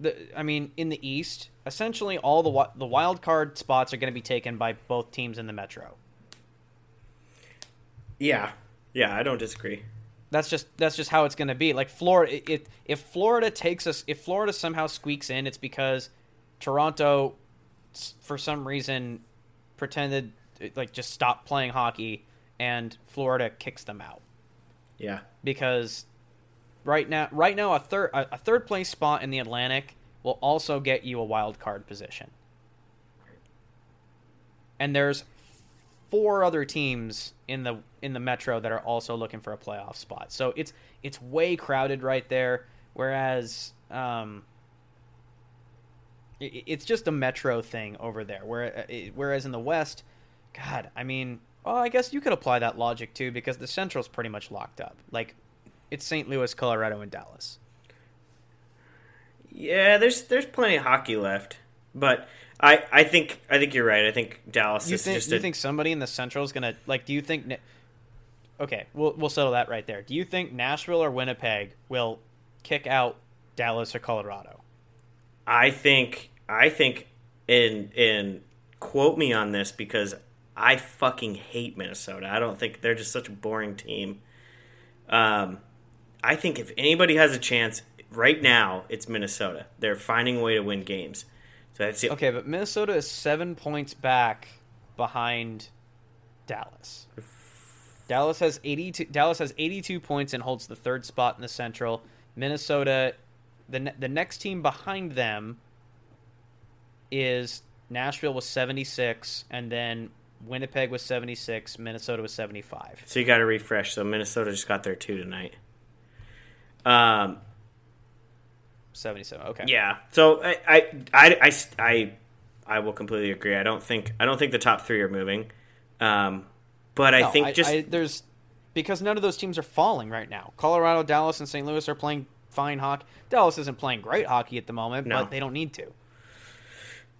the I mean in the East, essentially all the the wild card spots are going to be taken by both teams in the Metro. yeah, yeah, I don't disagree. That's just that's just how it's going to be. Like Florida, it, if Florida takes us, if Florida somehow squeaks in, it's because Toronto, for some reason, pretended like just stop playing hockey, and Florida kicks them out Yeah, because right now, right now, a third a, a third place spot in the Atlantic will also get you a wild card position, and there's four other teams in the in the metro that are also looking for a playoff spot. So it's it's way crowded right there. Whereas um, it's just a metro thing over there. Where whereas in the West, God, I mean, well, I guess you could apply that logic too because the Central's pretty much locked up. Like it's St. Louis, Colorado, and Dallas. yeah. There's there's plenty of hockey left, but I I think I think you're right. I think Dallas You is think just you a, think somebody in the Central is gonna like? Do you think? Okay, we'll we'll settle that right there. Do you think Nashville or Winnipeg will kick out Dallas or Colorado? I think I think in in quote me on this because I fucking hate Minnesota. I don't think they're just such a boring team. Um, I think if anybody has a chance right now, it's Minnesota. They're finding a way to win games. So that's the Okay, but Minnesota is seven points back behind Dallas. Dallas has eighty two. Dallas has eighty two points and holds the third spot in the Central. Minnesota, the ne- the next team behind them is Nashville with seventy six, and then Winnipeg was 76, Minnesota was 75. So you got to refresh. So Minnesota just got there two tonight. Um, 77. Okay. yeah. So I, I, I, I, I, I will completely agree. I don't think I don't think the top three are moving. Um, but I No, think just I, there's because none of those teams are falling right now. Colorado, Dallas, and St. Louis are playing fine hockey. Dallas isn't playing great hockey at the moment, No. but they don't need to.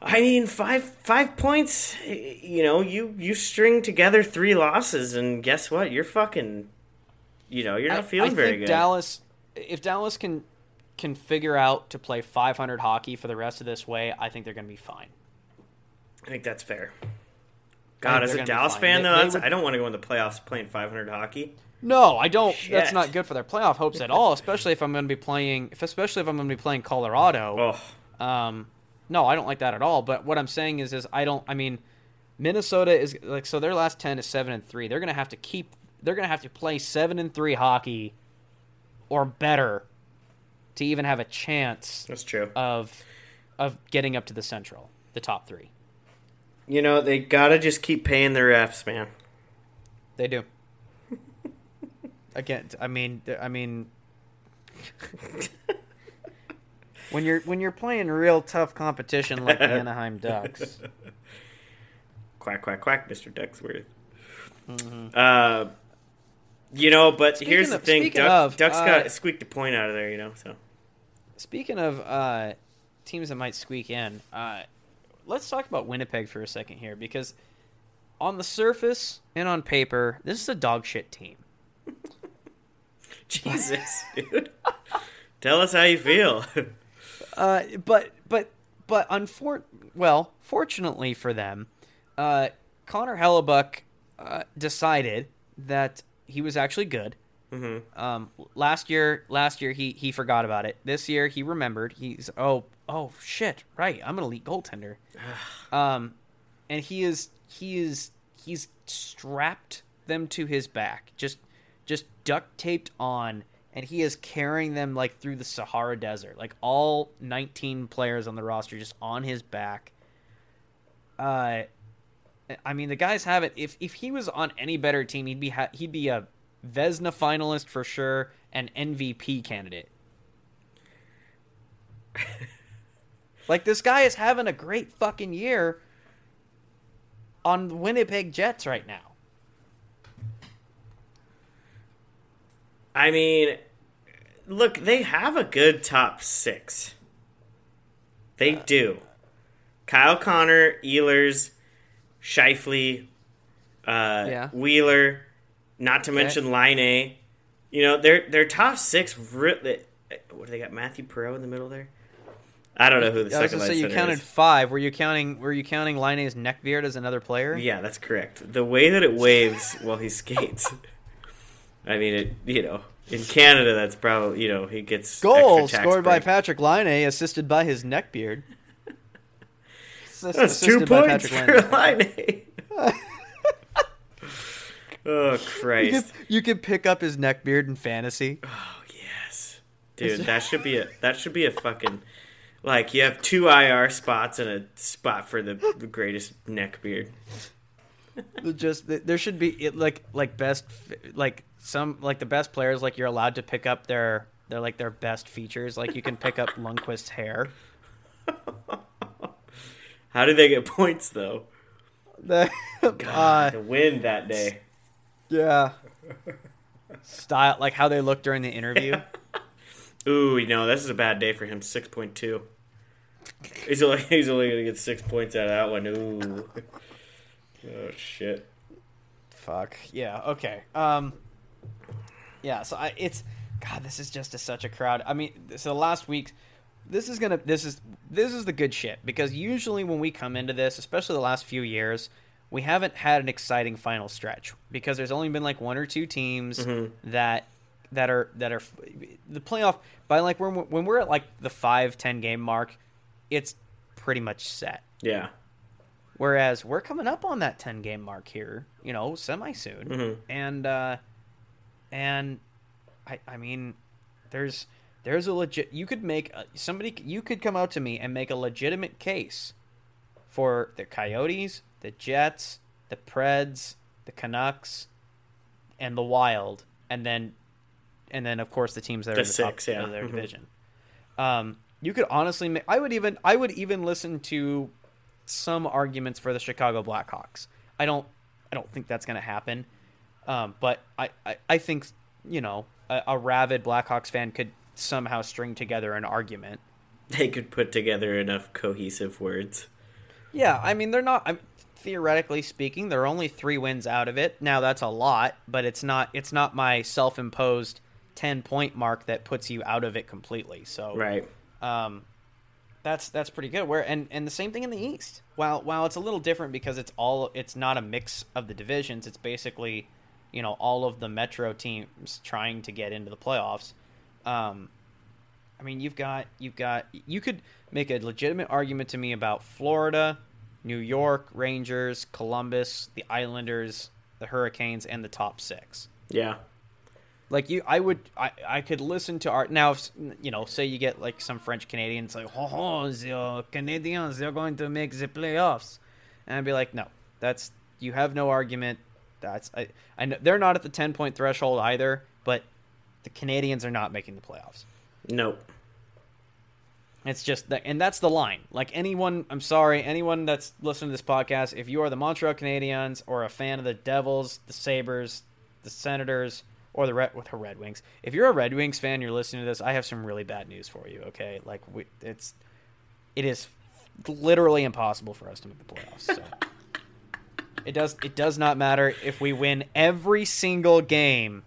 I mean, five five points. You know, you you string together three losses, and guess what? You're fucking. You know, you're not I- feeling I very think good. Dallas, if Dallas can can figure out to play 500 hockey for the rest of this way, I think they're going to be fine. I think that's fair. God, as a Dallas fan, They- though, they that's, would- I don't want to go in the playoffs playing 500 hockey. No, I don't. That's not good for their playoff hopes at all. Especially if I'm going to be playing, if, especially if I'm going to be playing Colorado. Oh, Um, no, I don't like that at all. But what I'm saying is, is I don't. I mean, Minnesota is like so. Their last ten is seven and three. They're going to have to keep. They're going to have to play seven and three hockey, or better, to even have a chance that's true. of of getting up to the Central, the top three. You know, they gotta just keep paying their refs, man. They do. Again, I mean, I mean, when you're when you're playing real tough competition like the Anaheim Ducks, Quack, quack, quack, Mr. Ducksworth. Uh, you know, but Mm-hmm. Speaking here's the thing: Duck, of, Ducks uh, got squeaked a point out of there, you know. So Speaking of uh, teams that might squeak in, uh, let's talk about Winnipeg for a second here because on the surface and on paper, this is a dog shit team. Jesus, dude, tell us how you feel. Uh, but but but unfor- well, fortunately for them, uh, Connor Hellebuyck uh, decided that he was actually good. mm-hmm. Um, last year, last year he he forgot about it. This year he remembered. He's oh oh shit right. I'm an elite goaltender. um, and he is he is he's strapped them to his back, just just duct taped on, and he is carrying them like through the Sahara Desert, like all 19 players on the roster just on his back. Uh, I mean, the guys have it. If if he was on any better team, he'd be ha- he'd be a Vezina finalist for sure, an MVP candidate. like this guy is having a great fucking year on the Winnipeg Jets right now. I mean, look, they have a good top six. They Uh, do. Kyle Connor, Ehlers, Scheifele, uh, Yeah. Wheeler, not to Okay. mention Laine A. You know, their their top six. Really, what do they got? Matthew Perreault in the middle there. I don't know who the I was second gonna line say you counted is. five. Were you counting? Were you counting Laine's neck beard as another player? Yeah, that's correct. The way that it waves while he skates. I mean, it. You know, in Canada, that's probably you know he gets Goal extra tax scored by. Patrik Laine, assisted by his neckbeard. That's two points Patrick for Laine Oh You Christ! could, you could pick up his neckbeard in fantasy. Oh yes, dude, that should be a that should be a fucking like you have two IR spots and a spot for the, the greatest neck beard. Just there should be it like like best like some like the best players like you're allowed to pick up their their like their best features like you can pick up Lundqvist's hair. How do they get points though? The, uh, The win that day. yeah. Style like how they look during the interview. Ooh, you know this is a bad day for him. Six point two. He's only he's only gonna get six points out of that one. Ooh. Oh shit. Fuck. Yeah. Okay. Um. Yeah. So I, it's God. This is just a, such a crowd. I mean, so the last week, this is gonna. This is this is the good shit because usually when we come into this, especially the last few years, we haven't had an exciting final stretch because there's only been like one or two teams that that are that are the playoff by like when we're, when we're at like the five ten game mark, it's pretty much set. Yeah. Whereas we're coming up on that 10 game mark here, you know, semi soon. Mhm. And uh and I I mean there's there's a legit you could make a, somebody you could come out to me and make a legitimate case for the Coyotes, the Jets, the Preds, the Canucks, and the Wild, and then and then of course the teams that are in the six, top yeah. of their Mhm. division. Um, you could honestly, make, I would even, I would even listen to some arguments for the Chicago Blackhawks. I don't, I don't think that's going to happen. Um, but I, I, I think you know a, a rabid Blackhawks fan could somehow string together an argument. They could put together enough cohesive words. Yeah, I mean they're not. I'm, theoretically speaking, they're only three wins out of it. Now that's a lot, but it's not. It's not my self-imposed ten point mark that puts you out of it completely. So Right. um, that's that's pretty good. Where and and the same thing in the East. While while it's a little different because it's all it's not a mix of the divisions. It's basically you know all of the Metro teams trying to get into the playoffs. Um, I mean, you've got you've got you could make a legitimate argument to me about Florida, New York Rangers, Columbus, the Islanders, the Hurricanes, and the top six. Yeah. Like you, I would, I, I could listen to art now. If, you know, say you get like some French Canadians, like, oh, oh, the Canadiens, they're going to make the playoffs, and I'd be like, no, that's you have no argument. That's I, I know they're not at the ten point threshold either, but the Canadiens are not making the playoffs. Nope. It's just that, and that's the line. Like anyone, I'm sorry, anyone that's listening to this podcast, if you are the Montreal Canadiens or a fan of the Devils, the Sabres, the Senators, or the Red with the Red Wings, if you're a Red Wings fan, you're listening to this, I have some really bad news for you. Okay, like we, it's, it is literally impossible for us to make the playoffs. So. it does, it does not matter if we win every single game.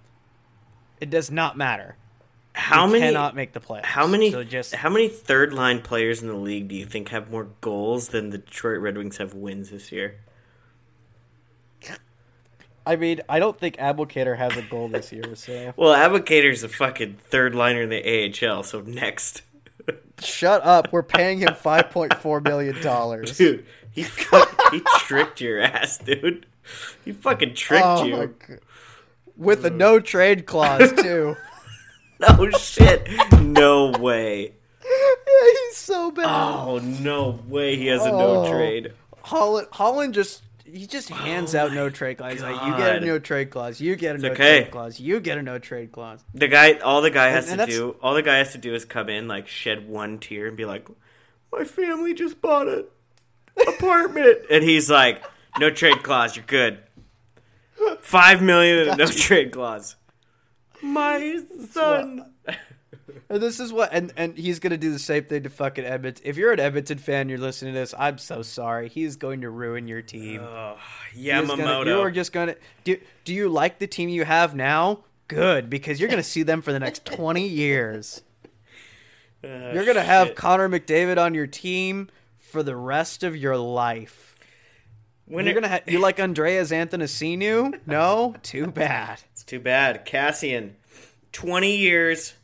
It does not matter. How we many cannot make the playoffs. How many So just how many third line players in the league do you think have more goals than the Detroit Red Wings have wins this year? I mean, I don't think Abdelkader has a goal this year, so Well, Abdelkader's a fucking third liner in the AHL, so next. shut up. We're paying him five point four million dollars. Dude, he he tricked your ass, dude. He fucking tricked Oh you. With a no trade clause too. No shit. No way. Yeah, He's so bad. Oh no way. He has a no Oh. trade. Holland, Holland just he just oh hands out no trade clause. He's Like you get a Oh no trade clause, you get a no okay. trade clause, you get a no trade clause. The guy, all the guy has and to do, all the guy has to do is come in, like shed one tear, and be like, "My family just bought an apartment," and he's like, "No trade clause, you're good. Five million and no trade clause." My son. And this is what, and and he's gonna do the same thing to fucking Edmonton. If you're an Edmonton fan, you're listening to this. I'm so sorry. He's going to ruin your team. Oh, Yamamoto. you are just gonna do. Do you like the team you have now? Good, because you're gonna see them for the next twenty years. Ah, You're gonna have. Connor McDavid on your team for the rest of your life. When you're it- gonna ha- you like Andreas Anthony No, too bad. It's too bad. Kassian, twenty years, Ga-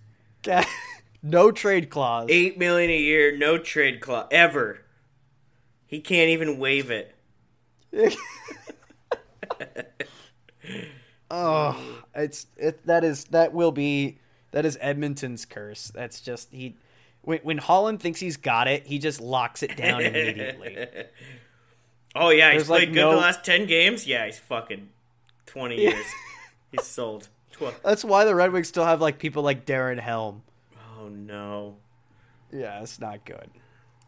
no trade clause. eight million a year, no trade clause ever. He can't even waive it. Oh, it's it. That is that will be that is Edmonton's curse. That's just he. When, when Holland thinks he's got it, he just locks it down immediately. Oh yeah, he's There's, like, played good no- the last ten games. Yeah, he's fucking twenty years. he's sold. That's why the Red Wings still have like people like Darren Helm. oh no. Yeah, it's not good.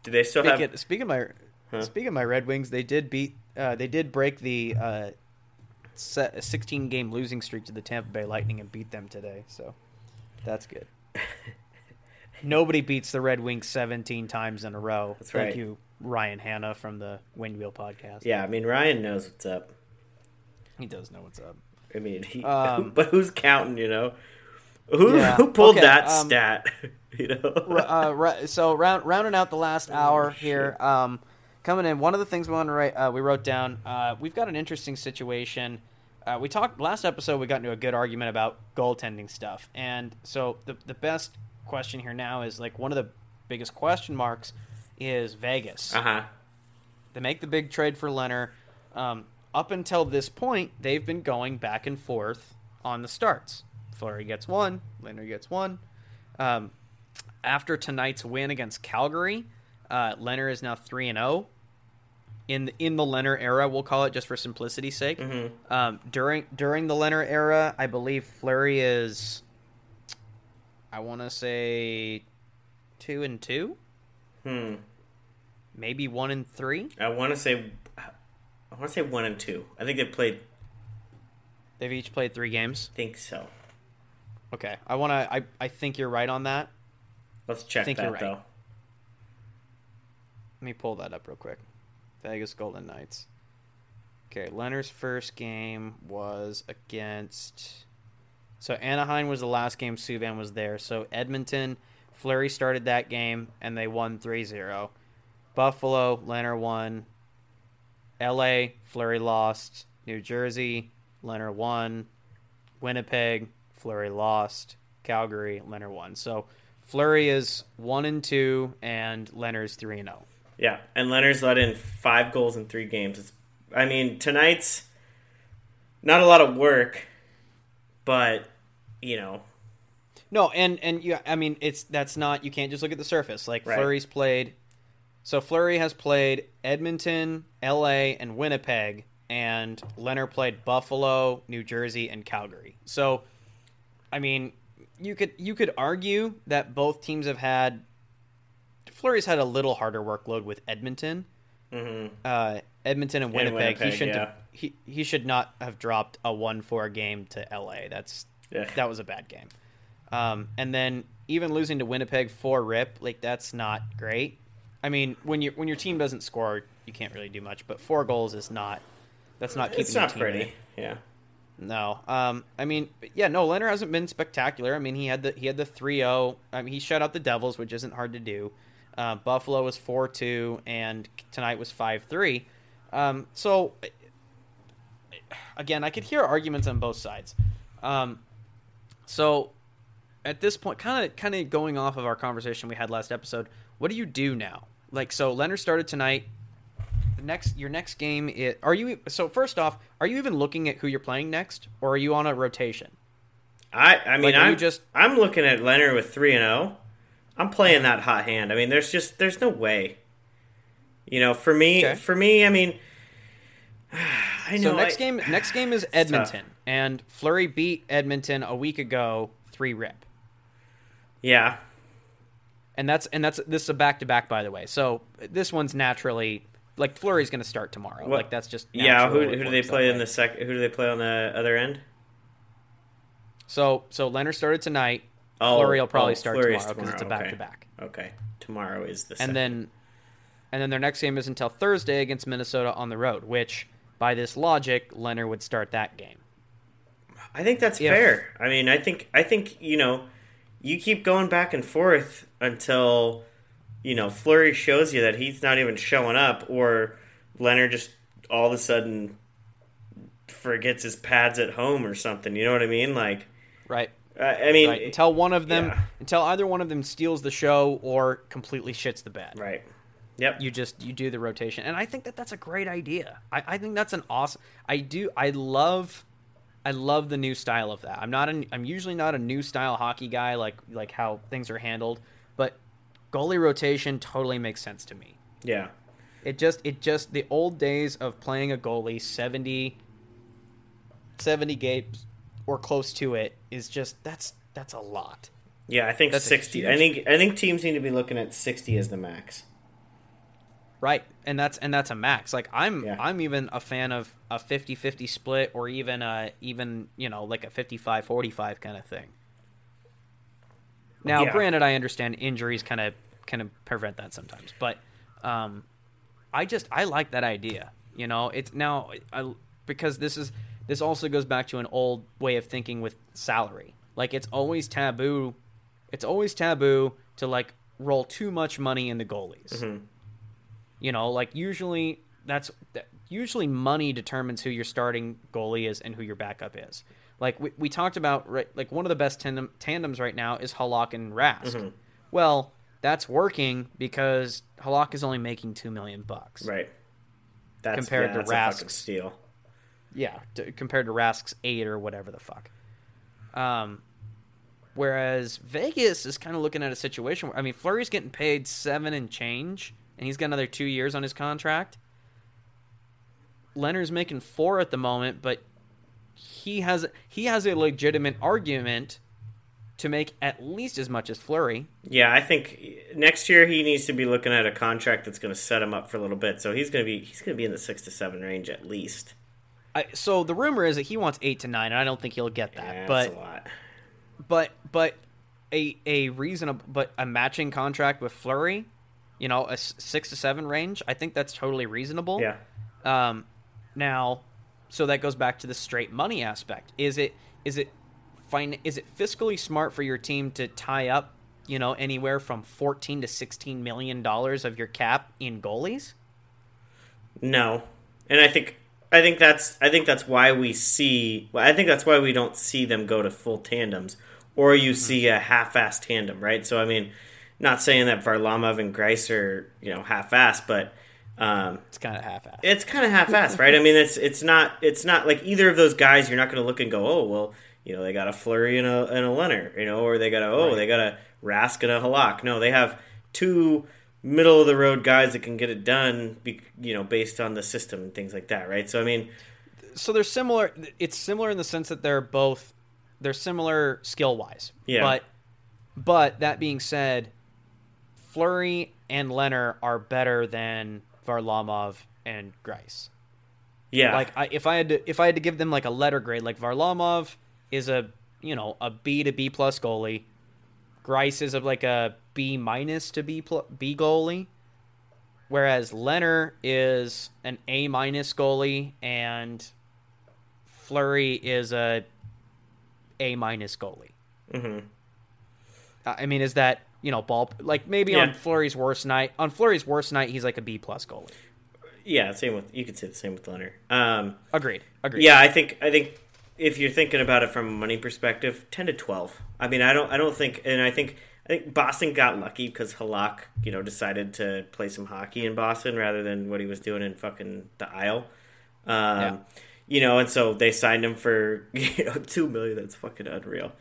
Do they still have? Speaking, speaking of my Huh? speaking of my Red Wings, they did beat uh, they did break the uh, se- 16 game losing streak to the Tampa Bay Lightning and beat them today. So that's good. Nobody beats the Red Wings 17 times in a row. That's Thank right. you, Ryan Hanna from the Windwheel podcast. Yeah, I mean Ryan knows what's up. he does know what's up. I mean, he, Um, but who's counting? You know, who Yeah, who pulled okay, that um, stat? you know, uh, so round, rounding out the last hour here, um, coming in. One of the things we want to write, uh, we wrote down. Uh, we've got an interesting situation. Uh, we talked last episode. We got into a good argument about goaltending stuff, and so the the best question here now is like one of the biggest question marks is Vegas. uh huh. They make the big trade for Lehner. Um, up until this point, they've been going back and forth on the starts. Fleury gets one, Lehner gets one. Um, after tonight's win against Calgary, uh, Lehner is now three and zero. in the, in the Lehner era, we'll call it just for simplicity's sake. Mm-hmm. Um, during during the Lehner era, I believe Fleury is, I want to say, two and two, Hmm. maybe one and three. I want to say, I want to say one and two. I think they've played. They've each played three games. Think so. Okay, I want to. I I think you're right on that. Let's check I think that you're right. though. Let me pull that up real quick. Vegas Golden Knights. Okay, Lehner's first game was against. So Anaheim was the last game Subban was there. So Edmonton, Fleury started that game and they won 3 0. Buffalo, Lehner won. LA, Fleury lost. New Jersey, Lehner won. Winnipeg, Fleury lost. Calgary, Lehner won. So Fleury is 1 and 2 and Lehner's 3 and oh. 0. Yeah, and Lehner's let in five goals in three games. It's, I mean, tonight's not a lot of work, but you know, No, and and you, I mean, it's that's not you can't just look at the surface. Like Right. Fleury's played, so Fleury has played Edmonton, L.A., and Winnipeg, and Lehner played Buffalo, New Jersey, and Calgary. So, I mean, you could you could argue that both teams have had. Fleury's had a little harder workload with Edmonton. mhm. Uh, Edmonton and Winnipeg. Winnipeg, he should yeah. have he, he should not have dropped a one four game to L.A. That's yeah, that was a bad game. Um, and then even losing to Winnipeg four rip, like that's not great. I mean, when you when your team doesn't score, you can't really do much. But four goals is not. That's not keeping it's not team pretty. it. Yeah, No. Um. I mean, yeah. No. Lehner hasn't been spectacular. I mean, he had the he had the 3-0. I mean, he shut out the Devils, which isn't hard to do. Uh, Buffalo was four two, and tonight was five three. Um. So again, I could hear arguments on both sides. Um. So at this point, kind of kind of going off of our conversation we had last episode, what do you do now? Like, so Lehner started tonight. The next, your next game, it are you? So first off, are you even looking at who you're playing next, or are you on a rotation? I I mean Like, I'm just- I'm looking at Lehner with three and zero. I'm playing that hot hand. I mean, there's just there's no way. You know, for me, Okay. for me, I mean, I know. So next I- game, next game is. Edmonton, and Fleury beat Edmonton a week ago, three rip, Yeah, and that's and that's this is a back to back, by the way. So this one's naturally like Fleury's going to start tomorrow. What- Like that's just yeah. Who, who do they play in way. the sec? Who do they play on the other end? So so Lehner started tonight. Oh, Fleury will oh, probably oh, start Fleury's tomorrow because it's a back to back. Okay, tomorrow is the And second. then and then their next game is until Thursday against Minnesota on the road, which by this logic, Lehner would start that game. I think that's fair. I mean, I think I think you know, you keep going back and forth until you know Fleury shows you that he's not even showing up, or Lehner just all of a sudden forgets his pads at home or something. You know what I mean? Like, Right. uh, I mean, right. Until one of them yeah. until either one of them steals the show or completely shits the bed. right? Yep. You just you do the rotation. And I think that that's a great idea. I, I think that's an awesome I do I love I love the new style of that. I'm not an, I'm usually not a new style hockey guy like like how things are handled, but goalie rotation totally makes sense to me. yeah. It just it just the old days of playing a goalie 70 70 games or close to it is just that's that's a lot. Yeah, I think That's a sixty. I think I think teams need to be looking at sixty as the max. Right. And that's and that's a max. Like I'm Yeah. I'm even a fan of a 50-50 split or even uh even, you know, like a 55-45 kind of thing. Now, Yeah. granted I understand injuries kind of kind of prevent that sometimes, but um I just I like that idea. You know, it's now I, because this is this also goes back to an old way of thinking with salary. Like it's always taboo. It's always taboo to like roll too much money into goalies. Mhm. You know, like usually that's usually money determines who your starting goalie is and who your backup is. Like we, we talked about, right, like one of the best tandem, tandems right now is Halak and Rask. Mhm. Well, that's working because Halak is only making two million bucks. Right. That's, Compared yeah, to Rask's. steal. Yeah, to, compared to Rask's eight or whatever the fuck. Um, whereas Vegas is kind of looking at a situation where I mean Fleury's getting paid seven and change, and he's got another two years on his contract. Lehner's making four at the moment, but he has he has a legitimate argument to make at least as much as Fleury. Yeah, I think next year he needs to be looking at a contract that's going to set him up for a little bit. So he's going to be he's going to be in the six to seven range at least. I, so the rumor is that he wants eight to nine, and I don't think he'll get that. Yeah, but that's a lot. but but a a reasonable but a matching contract with Fleury, you know, a six to seven range. I think that's totally reasonable. Yeah. Um, now, so that goes back to the straight money aspect. Is it is it fine? Is it fiscally smart for your team to tie up, you know, anywhere from fourteen to sixteen million dollars of your cap in goalies? No, and I think I think that's I think that's why we see. I think that's why we don't see them go to full tandems, or you see a half-assed tandem, right? So I mean, not saying that Varlamov and Greiss are you know half-assed, but um, It's kind of half-assed. it's kind of half-assed, right? I mean, it's it's not it's not like either of those guys. You're not going to look and go, oh well, you know, they got a Fleury and a and a Lehner, you know, or they got a oh Right. they got a Rask and a Halak. No, they have two middle of the road guys that can get it done, you know, based on the system and things like that, right? So I mean, so they're similar. It's similar in the sense that they're both they're similar skill wise. Yeah. But but that being said, Fleury and Lehner are better than Varlamov and Greiss. yeah, Like I, if I had to if I had to give them like a letter grade, like Varlamov is a you know a B to B plus goalie. Greiss is of like a B minus to B pl- B goalie, whereas Lehner is an A minus goalie and Fleury is a A minus goalie. Mhm. I I mean, is that you know ball like maybe Yeah. on Fleury's worst night? On Fleury's worst night, he's like a B plus goalie. yeah, same with you could say the same with Lehner. Um, Agreed. Agreed. Yeah, I think I think if you're thinking about it from a money perspective, ten to twelve. I mean, I don't I don't think, and I think I think Boston got lucky because Halak, you know, decided to play some hockey in Boston rather than what he was doing in fucking the Isle. Um, Yeah. You know, and so they signed him for you know two million. That's fucking unreal.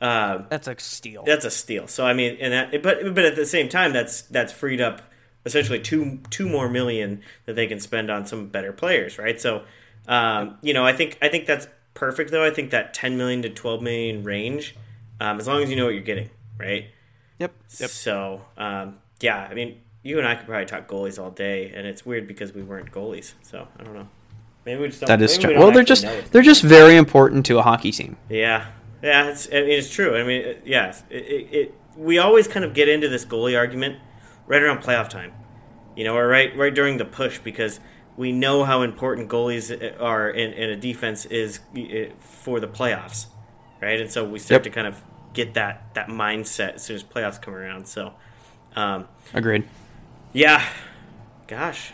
Um, That's a steal. that's a steal. So I mean, and that, but but at the same time, that's that's freed up essentially two two more million that they can spend on some better players, right? So, um, you know, I think I think that's perfect though. I think that ten million to twelve million range, um, as long as you know what you're getting, right? Yep. Yep. So, um, yeah, I mean, you and I could probably talk goalies all day, and it's weird because we weren't goalies. So I don't know. Maybe we just don't, That is true. we don't Well, they're just know they're just very important to a hockey team. Yeah, yeah, it's, I mean, it's true. I mean, it, yes, it, it, it. We always kind of get into this goalie argument right around playoff time, you know, or right right during the push because we know how important goalies are in, in a defense is for the playoffs, right? And so we start Yep. to kind of get that that mindset as soon as playoffs come around. So, um, Agreed. yeah, gosh.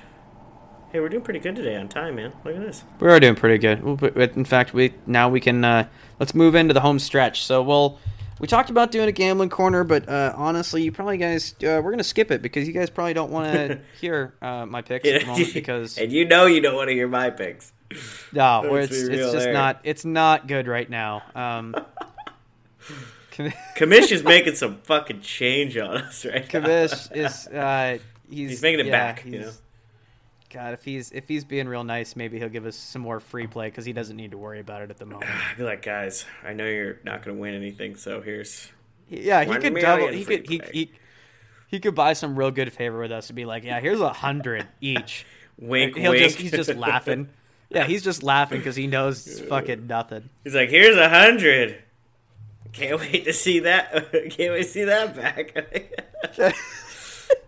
Hey, we're doing pretty good today on time, man. Look at this. We are doing pretty good. Well, but- but In fact, we now we can uh, let's move into the home stretch. So we'll we talked about doing a gambling corner, but uh, honestly, you probably guys uh, we're gonna skip it because you guys probably don't want to hear uh, my picks at the moment because and you know you don't want to hear my picks. no, Let's it's it's just there. not it's not good right now. Um, Kamish is making some fucking change on us right now. Is uh, he's He's making it yeah, back, you know. God, if he's if he's being real nice, maybe he'll give us some more free play because he doesn't need to worry about it at the moment. I'd be like, guys, I know you're not going to win anything, so here's Yeah, he could double. He could he, he he could buy some real good favor with us and be like, yeah, here's a hundred each. wink, He'll wink. just he's just laughing. Yeah, he's just laughing because he knows it's fucking nothing. He's like, here's a hundred. Can't wait to see that. Can't wait to see that back.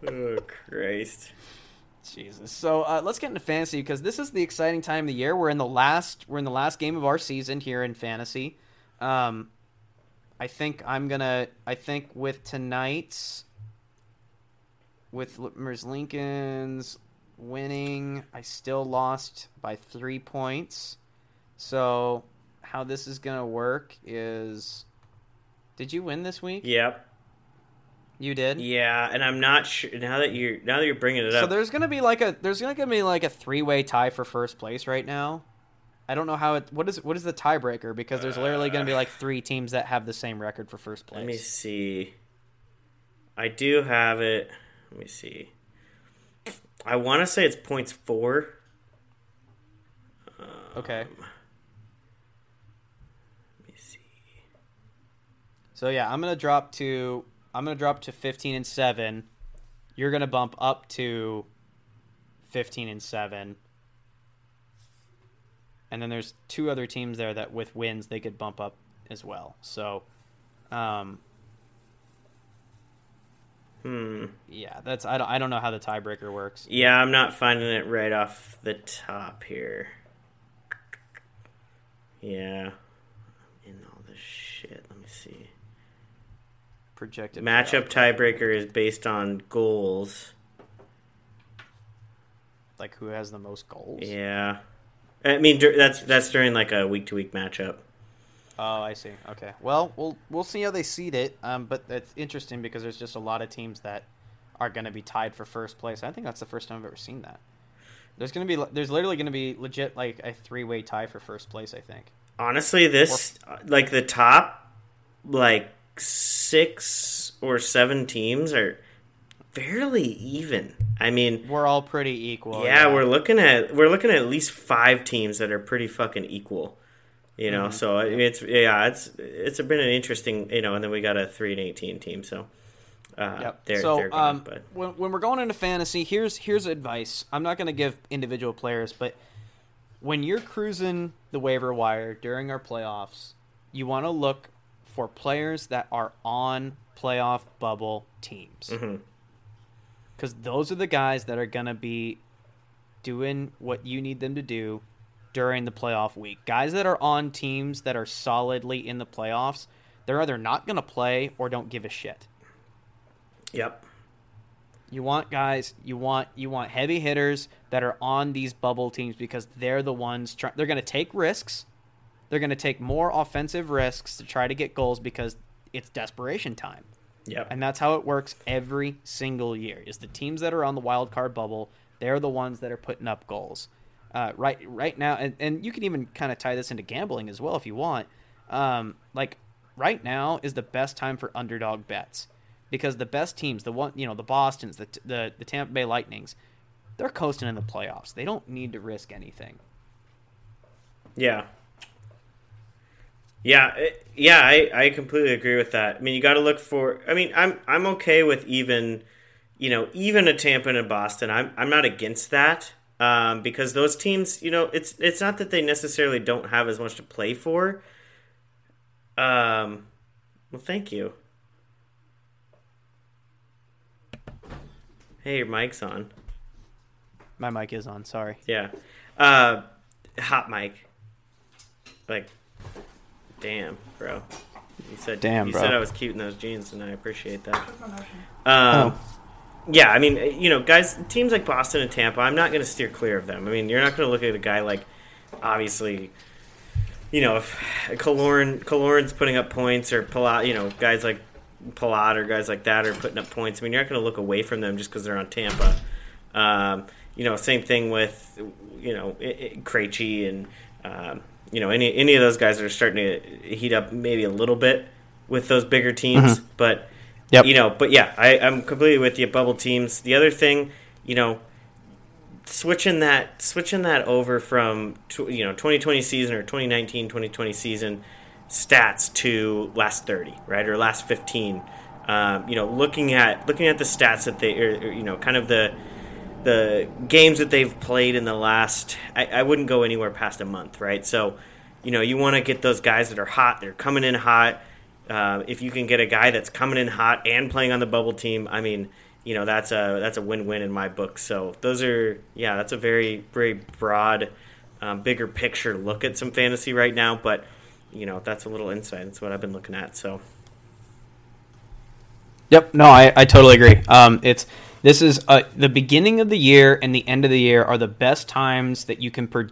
oh Christ! Jesus. So uh, let's get into fantasy because this is the exciting time of the year. We're in the last we're in the last game of our season here in fantasy. Um, I think I'm gonna. I think with tonight's with Lippmers Lincoln's winning, I still lost by three points. So how this is gonna work is, did you win this week? Yep. You did. Yeah, and I'm not sure now that you're now that you're bringing it up. So there's gonna be like a there's gonna be like a three way tie for first place right now. I don't know how it what is what is the tiebreaker because there's literally gonna be like uh, three teams that have the same record for first place. Let me see. I do have it. Let me see. I want to say it's points four. Okay. Um, let me see. So yeah, I'm gonna drop to I'm gonna drop to 15 and seven. You're gonna bump up to 15 and seven. And then there's two other teams there that with wins they could bump up as well. So, um, Hmm. yeah, that's I don't I don't know how the tiebreaker works. Yeah, I'm not finding it right off the top here. Yeah. In all this shit, let me see. Projected Matchup tiebreaker is based on goals. like who has the most goals. Yeah. I mean, that's that's during like a week to week matchup. Oh, I see. Okay. Well, we'll we'll see how they seed it. Um, but that's interesting because there's just a lot of teams that are going to be tied for first place. I think that's the first time I've ever seen that. There's going to be there's literally going to be legit like a three way tie for first place. I think. Honestly, this like the top like six or seven teams are fairly even. I mean, We're all pretty equal. yeah, we're looking at we're looking at at least five teams that are pretty fucking equal. You know, Mm-hmm. so I mean, it's yeah, it's it's been an interesting you know, and then we got a three and eighteen team, so uh, Yep. they're so they're good, um, but when, when we're going into fantasy, here's here's advice. I'm not going to give individual players, but when you're cruising the waiver wire during our playoffs, you want to look for players that are on playoff bubble teams. Mhm. Because those are the guys that are going to be doing what you need them to do during the playoff week. Guys that are on teams that are solidly in the playoffs, they're either not going to play or don't give a shit. yep, You want guys, you want you want heavy hitters that are on these bubble teams because they're the ones try, they're going to take risks. They're going to take more offensive risks to try to get goals because it's desperation time. yep, And that's how it works every single year. Is the teams that are on the wild card bubble, they're the ones that are putting up goals. Uh, right right now and, and you can even kind of tie this into gambling as well if you want. Um, like right now is the best time for underdog bets because the best teams, the one you know, the Boston's, the the, the Tampa Bay Lightnings, they're coasting in the playoffs. They don't need to risk anything. yeah. Yeah, it- yeah, I, I completely agree with that. I mean, you got to look for. I mean, I'm I'm okay with even, you know, even a Tampa and a Boston. I'm I'm not against that um, because those teams, you know, it's it's not that they necessarily don't have as much to play for. Um, well, thank you. Hey, your mic's on. My mic is on, sorry. Yeah. Uh, hot mic. Like, damn, bro. You said Damn, you bro. said I was cute in those jeans, and I appreciate that. Um, yeah, I mean, you know, guys, teams like Boston and Tampa, I'm not going to steer clear of them. I mean, you're not going to look at a guy like, obviously, you know, if Killorn Killorn's putting up points or Palat, you know, guys like Palat or guys like that are putting up points. I mean, you're not going to look away from them just because they're on Tampa. Um, you know, same thing with you know I- I- Krejci and um, you know any any of those guys that are starting to heat up maybe a little bit with those bigger teams, but Yep. you know, but yeah, I, I'm completely with you. Bubble teams. The other thing, you know, switching that switching that over from tw- you know 2020 season or 2019 2020 season stats to last 30 right or last 15 um, you know looking at looking at the stats that they or, or, you know kind of the the games that they've played in the last I, I wouldn't go anywhere past a month right? So you know you want to get those guys that are hot they're coming in hot. Uh, if you can get a guy that's coming in hot and playing on the bubble team i mean you know that's a that's a win-win in my book. So those are yeah that's a very very broad um, bigger picture look at some fantasy right now but you know that's a little insight. That's what i've been looking at so. Yep. No, I, I totally agree. Um, it's this is uh, the beginning of the year and the end of the year are the best times that you can, pre-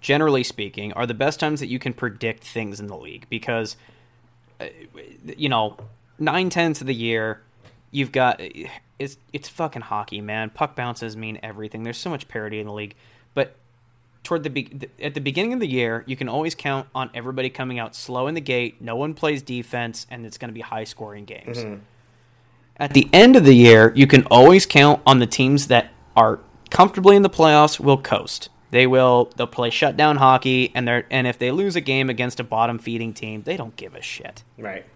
generally speaking, are the best times that you can predict things in the league because, uh, you know, nine tenths of the year, you've got it's it's fucking hockey, man. Puck bounces mean everything. There's so much parity in the league, but toward the be- at the beginning of the year, you can always count on everybody coming out slow in the gate. No one plays defense, and it's going to be high scoring games. At the end of the year, you can always count on the teams that are comfortably in the playoffs will coast. They will they'll play shutdown hockey and they're and if they lose a game against a bottom feeding team, they don't give a shit. Right.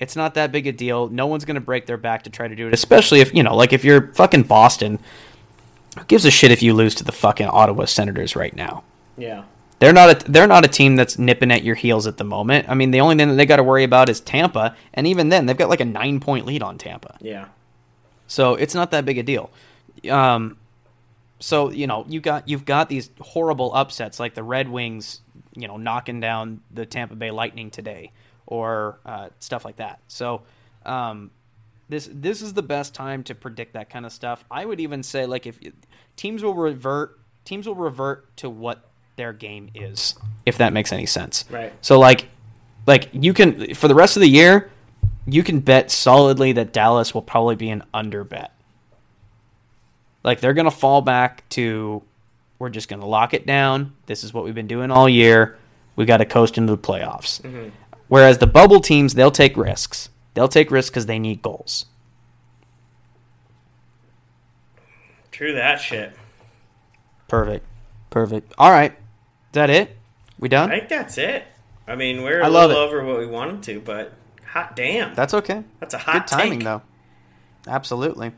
It's not that big a deal. No one's going to break their back to try to do it, especially if, you know, like if you're fucking Boston, who gives a shit if you lose to the fucking Ottawa Senators right now? Yeah. They're not a they're not a team that's nipping at your heels at the moment. I mean, the only thing that they got to worry about is Tampa, and even then, they've got like a 9-point lead on Tampa. Yeah. So, it's not that big a deal. Um so, you know, you got you've got these horrible upsets like the Red Wings, you know, knocking down the Tampa Bay Lightning today or uh, stuff like that. So, um, this this is the best time to predict that kind of stuff. I would even say like if teams will revert teams will revert to what their game is, if that makes any sense. Right. So like like you can for the rest of the year, you can bet solidly that Dallas will probably be an under bet. Like they're gonna fall back to we're just gonna lock it down. This is what we've been doing all year. We got to coast into the playoffs. Mm-hmm. Whereas the bubble teams, they'll take risks. They'll take risks because they need goals. True that shit. Perfect. Perfect. All right. Is that it? We done? I think that's it. I mean, we're a I love little it. over what we wanted to, but hot damn. That's okay. That's a hot Good timing take. though. Absolutely.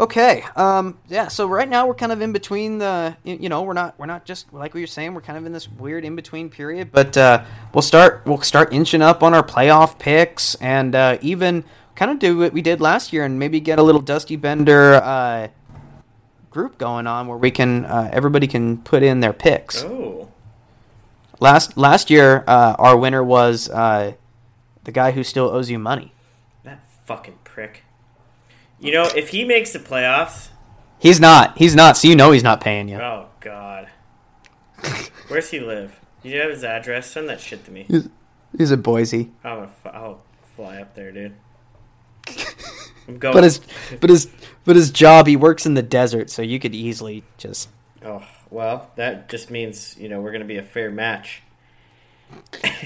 Okay. Um. Yeah. So right now we're kind of in between the. You you know, we're not. We're not just like we were saying. We're kind of in this weird in between period. But uh, we'll start. We'll start inching up on our playoff picks, and uh, even kind of do what we did last year, and maybe get a little Dusty Bender uh, group going on where we can. Uh, everybody can put in their picks. Oh. Last last year, uh, our winner was uh, the guy who still owes you money. That fucking prick. You know, if he makes the playoffs, He's not. He's not. So you know he's not paying you. oh god. Where's he live? Do You have his address? Send that shit to me. He's, he's in Boise. I'm gonna, f- I'll fly up there, dude. I'm going. But his but his but his job he works in the desert, so you could easily just oh well, that just means you know we're gonna be a fair match.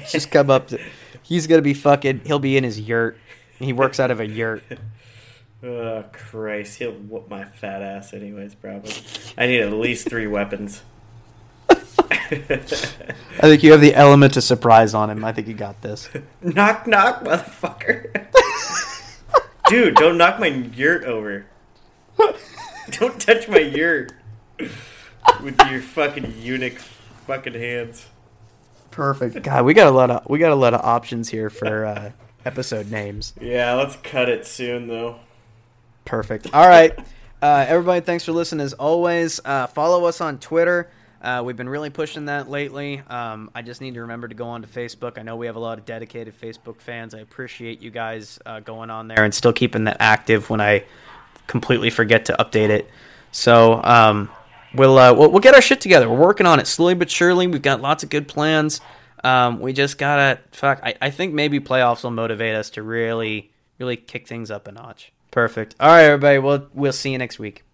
just come up. To, he's gonna be fucking. He'll be in his yurt. He works out of a yurt. Oh Christ, he'll whoop my fat ass anyways. Probably. I need at least three weapons. I think you have the element of surprise on him. I think you got this. knock knock, motherfucker. Dude, don't knock my yurt over. Don't touch my yurt with your fucking eunuch fucking hands. Perfect. God, we got a lot of we got a lot of options here for uh, episode names. Yeah, let's cut it soon though. Perfect. All right. Uh, everybody, thanks for listening as always. Uh, follow us on Twitter. Uh, we've been really pushing that lately. Um, I just need to remember to go on to Facebook. I know we have a lot of dedicated Facebook fans. I appreciate you guys uh, going on there and still keeping that active when I completely forget to update it. So um, we'll, uh, we'll we'll get our shit together. We're working on it slowly but surely. We've got lots of good plans. Um, we just gotta fuck. I, I think maybe playoffs will motivate us to really really kick things up a notch. Perfect. All right, everybody. Well, we'll see you next week.